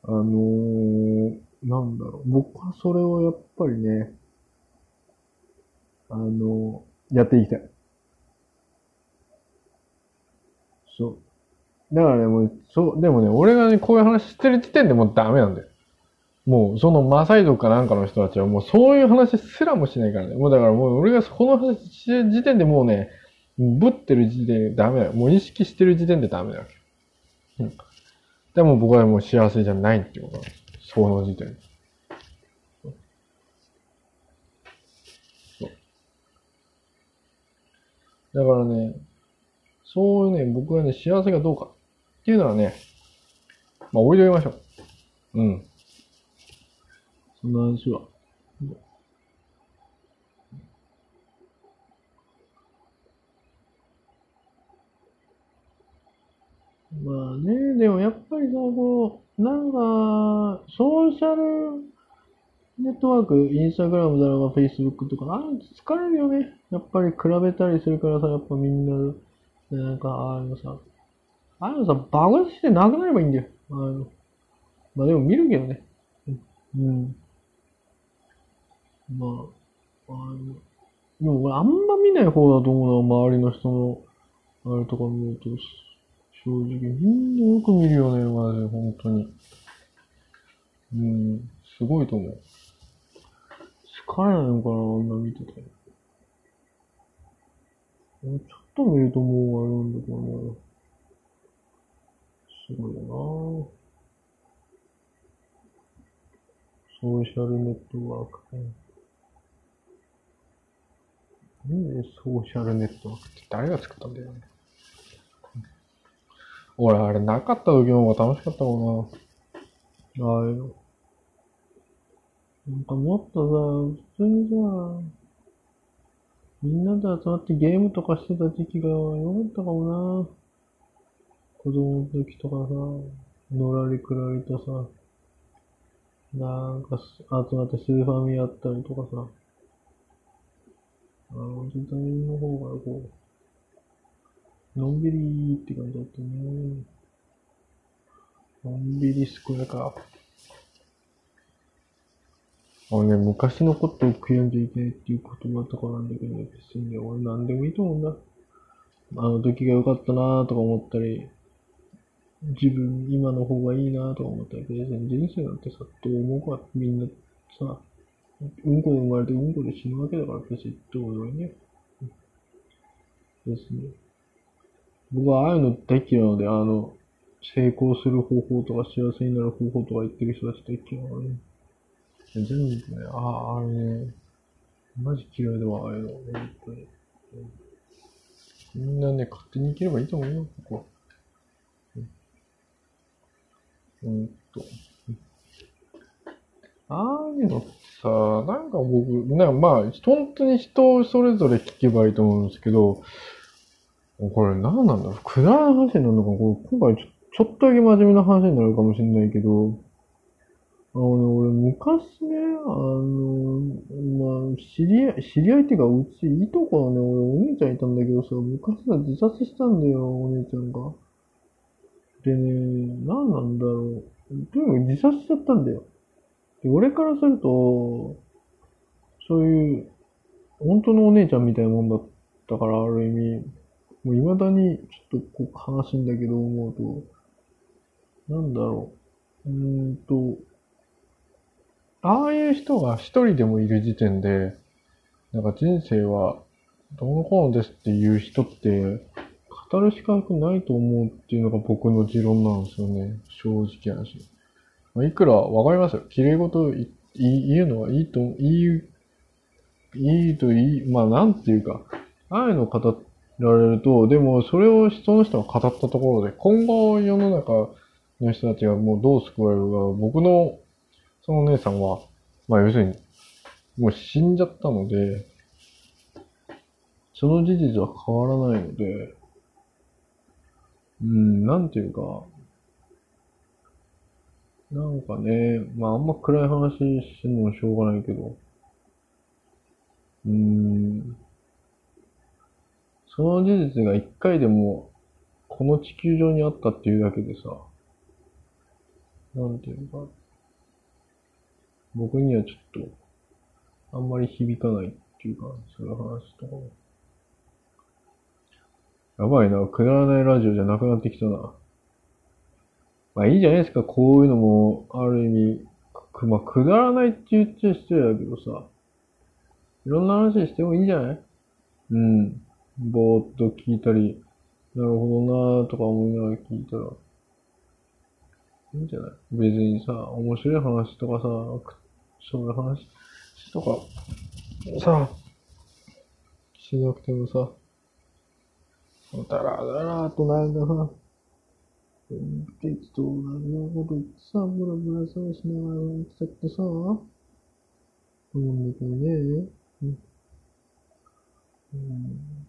あのー、なんだろう、僕はそれをやっぱりね、あの、やっていきたい。そう。だからね、もう、そう、でもね、俺がね、こういう話してる時点でもうダメなんだよ。もう、そのマサイ族かなんかの人たちはもうそういう話すらもしないからね。もうだからもう俺がこの話してる時点でもうね、ぶってる時点でダメだよ。もう意識してる時点でダメだよ。うん。でも僕はもう幸せじゃないっていうことなんです。その時点で。そう。だからね、そういうね、僕はね、幸せがどうかっていうのはね、まあ置いときましょう。うん。そんな話は。まあね、でもやっぱりさ、こう、なんか、ソーシャルネットワーク、インスタグラムだろうが、フェイスブックとか、あ疲れるよね。やっぱり比べたりするからさ、やっぱみんな、なんか、ああいうのさ、あのさ、爆発してなくなればいいんだよ。あのまあでも見るけどね。うん。まあ、あの、でも俺あんま見ない方だと思うな、周りの人の、あれとか見ると。正直、みんなよく見るよね、マジで、本当に。うん、すごいと思う。疲れないのかな、あんな見てて。ちょっと見るともうあるんだけどね。すごいよなソーシャルネットワークね。何でソーシャルネットワークって誰が作ったんだよね。俺、あれなかった時の方が楽しかったもんな。ああいうの。なんかもっとさ、普通にさ、みんなで集まってゲームとかしてた時期が良かったかもな。子供の時とかさ、のらりくらりとさ、なんか集まってスーファミやったりとかさ、あの時代の方がこう、のんびりって感じだったね。のんびり健やか。あね、昔のことを悔やんじゃいけないっていう言葉とかなんだけど、別にね、俺何でもいいと思うんだ。あの時が良かったなぁとか思ったり、自分今の方がいいなと思ったり、別に人生なんてさ、どう思うかみんなさ、うんこで生まれてうんこで死ぬわけだから別にどうでもいいね。ですね。僕はああいうの大嫌いなので、あの、成功する方法とか幸せになる方法とか言ってる人たち大嫌いなのね。全部ね、ああ、あれね、マジ嫌いだわ、ああいうの。本当に。みんなね、勝手に生きればいいと思うよ、ここは。うん、と。ああいうのさ、なんか僕、なんかまあ、本当に人それぞれ聞けばいいと思うんですけど、これ何なんだろうくだらない話になるのかこれ今回ちょちょっとだけ真面目な話になるかもしれないけど、あのね、俺昔ね、あの、まあ、知り合い、知り合いっていうか、うちいとこのね、俺お姉ちゃんいたんだけどさ、昔さ、自殺したんだよ、お姉ちゃんが。でね、何なんだろう。とにかく自殺しちゃったんだよ。で、俺からすると、そういう、本当のお姉ちゃんみたいなもんだったから、ある意味、もう未だにちょっとこう悲しいんだけど思うと、なんだろう。うーんと、ああいう人が一人でもいる時点で、なんか人生はどうのこうのですっていう人って、る資格ないと思うっていうのが僕の持論なんですよね。正直な話。ま、いくらわかりますよ。綺麗事言うのはいいと、いい、いいといい、まあなんていうか、ああいうの語られると、でもそれをその人が語ったところで、今後世の中の人たちがもうどう救われるか、僕のそのお姉さんは、まあ要するに、もう死んじゃったので、その事実は変わらないので、うん、なんていうか、なんかね、まああんま暗い話してんのもしょうがないけど、うん、その事実が一回でも、この地球上にあったっていうだけでさ、なんていうか、僕にはちょっと、あんまり響かないってっていうか、そういう話とかも。やばいな、くだらないラジオじゃなくなってきたな。まあいいじゃないですか、こういうのも、ある意味、く、まあ、くだらないって言っちゃ失礼だけどさ、いろんな話してもいいんじゃない？うん。ぼーっと聞いたり、なるほどなーとか思いながら聞いたら、いいんじゃない？別にさ、面白い話とかさ、そういう話とか、さ、しなくてもさ、だらだらとな。ん。かさ、適当なこと言ってさ、ブラブラさしながら来ちゃってさ、思うん。だけどね。うん。うん。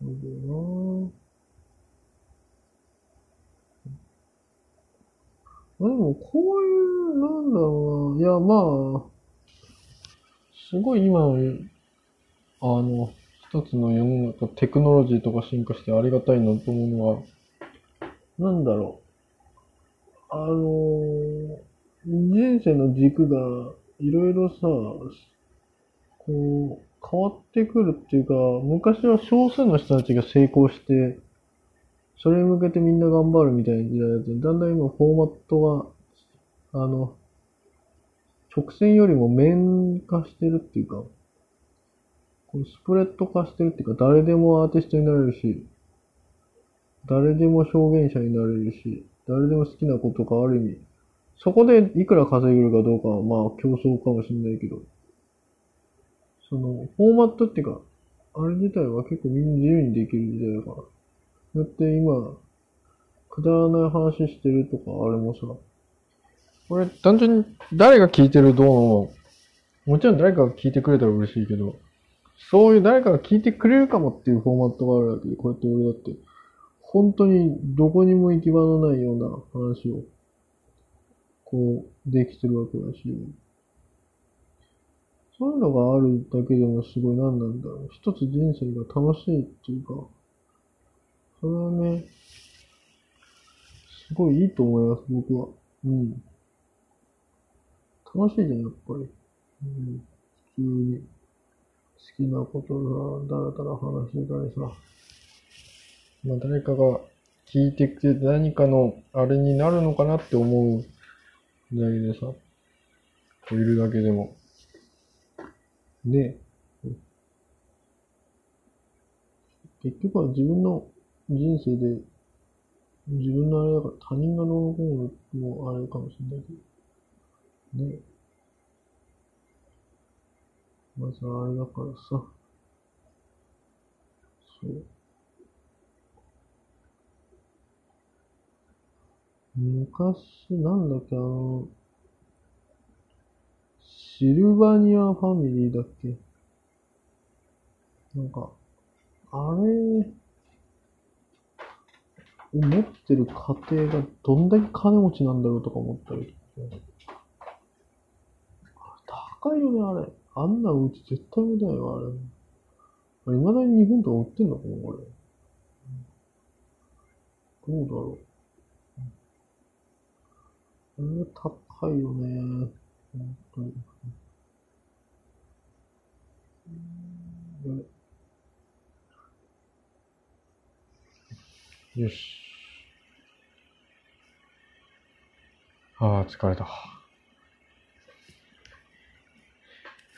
そうだよな。でも、こういう、なん。だろうな。いや、まあ、すごい今の、あの、一つの世の中、テクノロジーとか進化してありがたいなと思うのは、なんだろう。あの、人生の軸がいろいろさ、こう、変わってくるっていうか、昔は少数の人たちが成功して、それに向けてみんな頑張るみたいな時代だっただんだん今フォーマットが、あの、直線よりも面化してるっていうか、スプレッド化してるっていうか、誰でもアーティストになれるし、誰でも表現者になれるし、誰でも好きなことがある意味、そこでいくら稼げるかどうかはまあ競争かもしれないけど、その、フォーマットっていうか、あれ自体は結構みんな自由にできる時代だから。だって今、くだらない話してるとか、あれもさ、これ単純に誰が聞いてるどうのもちろん誰かが聞いてくれたら嬉しいけど、そういう誰かが聞いてくれるかもっていうフォーマットがあるわけで、こうやって俺だって、本当にどこにも行き場のないような話を、こう、できてるわけだし、そういうのがあるだけでもすごい何なんだろう。一つ人生が楽しいっていうか、それはね、すごいいいと思います、僕は。うん。楽しいじゃん、やっぱり。うん、普通に。好きなことがだらだら話してたりさ。まあ誰かが聞いてくれて何かのあれになるのかなって思うだけでさ。いるだけでも。で、結局は自分の人生で、自分のあれだから他人がどうのこうのもあれかもしれないけど、ね。まずあれだからさ、そう。昔、なんだっけ、あの、シルバニアファミリーだっけ？なんか、あれ、持ってる家庭がどんだけ金持ちなんだろうとか思ったり高いよね、あれ。あんなうち絶対無駄よ、あれ。あれ、未だに日本とか売ってんのかな、これ。どうだろう。あれは、高いよね。本当に。よし。ああ、疲れた。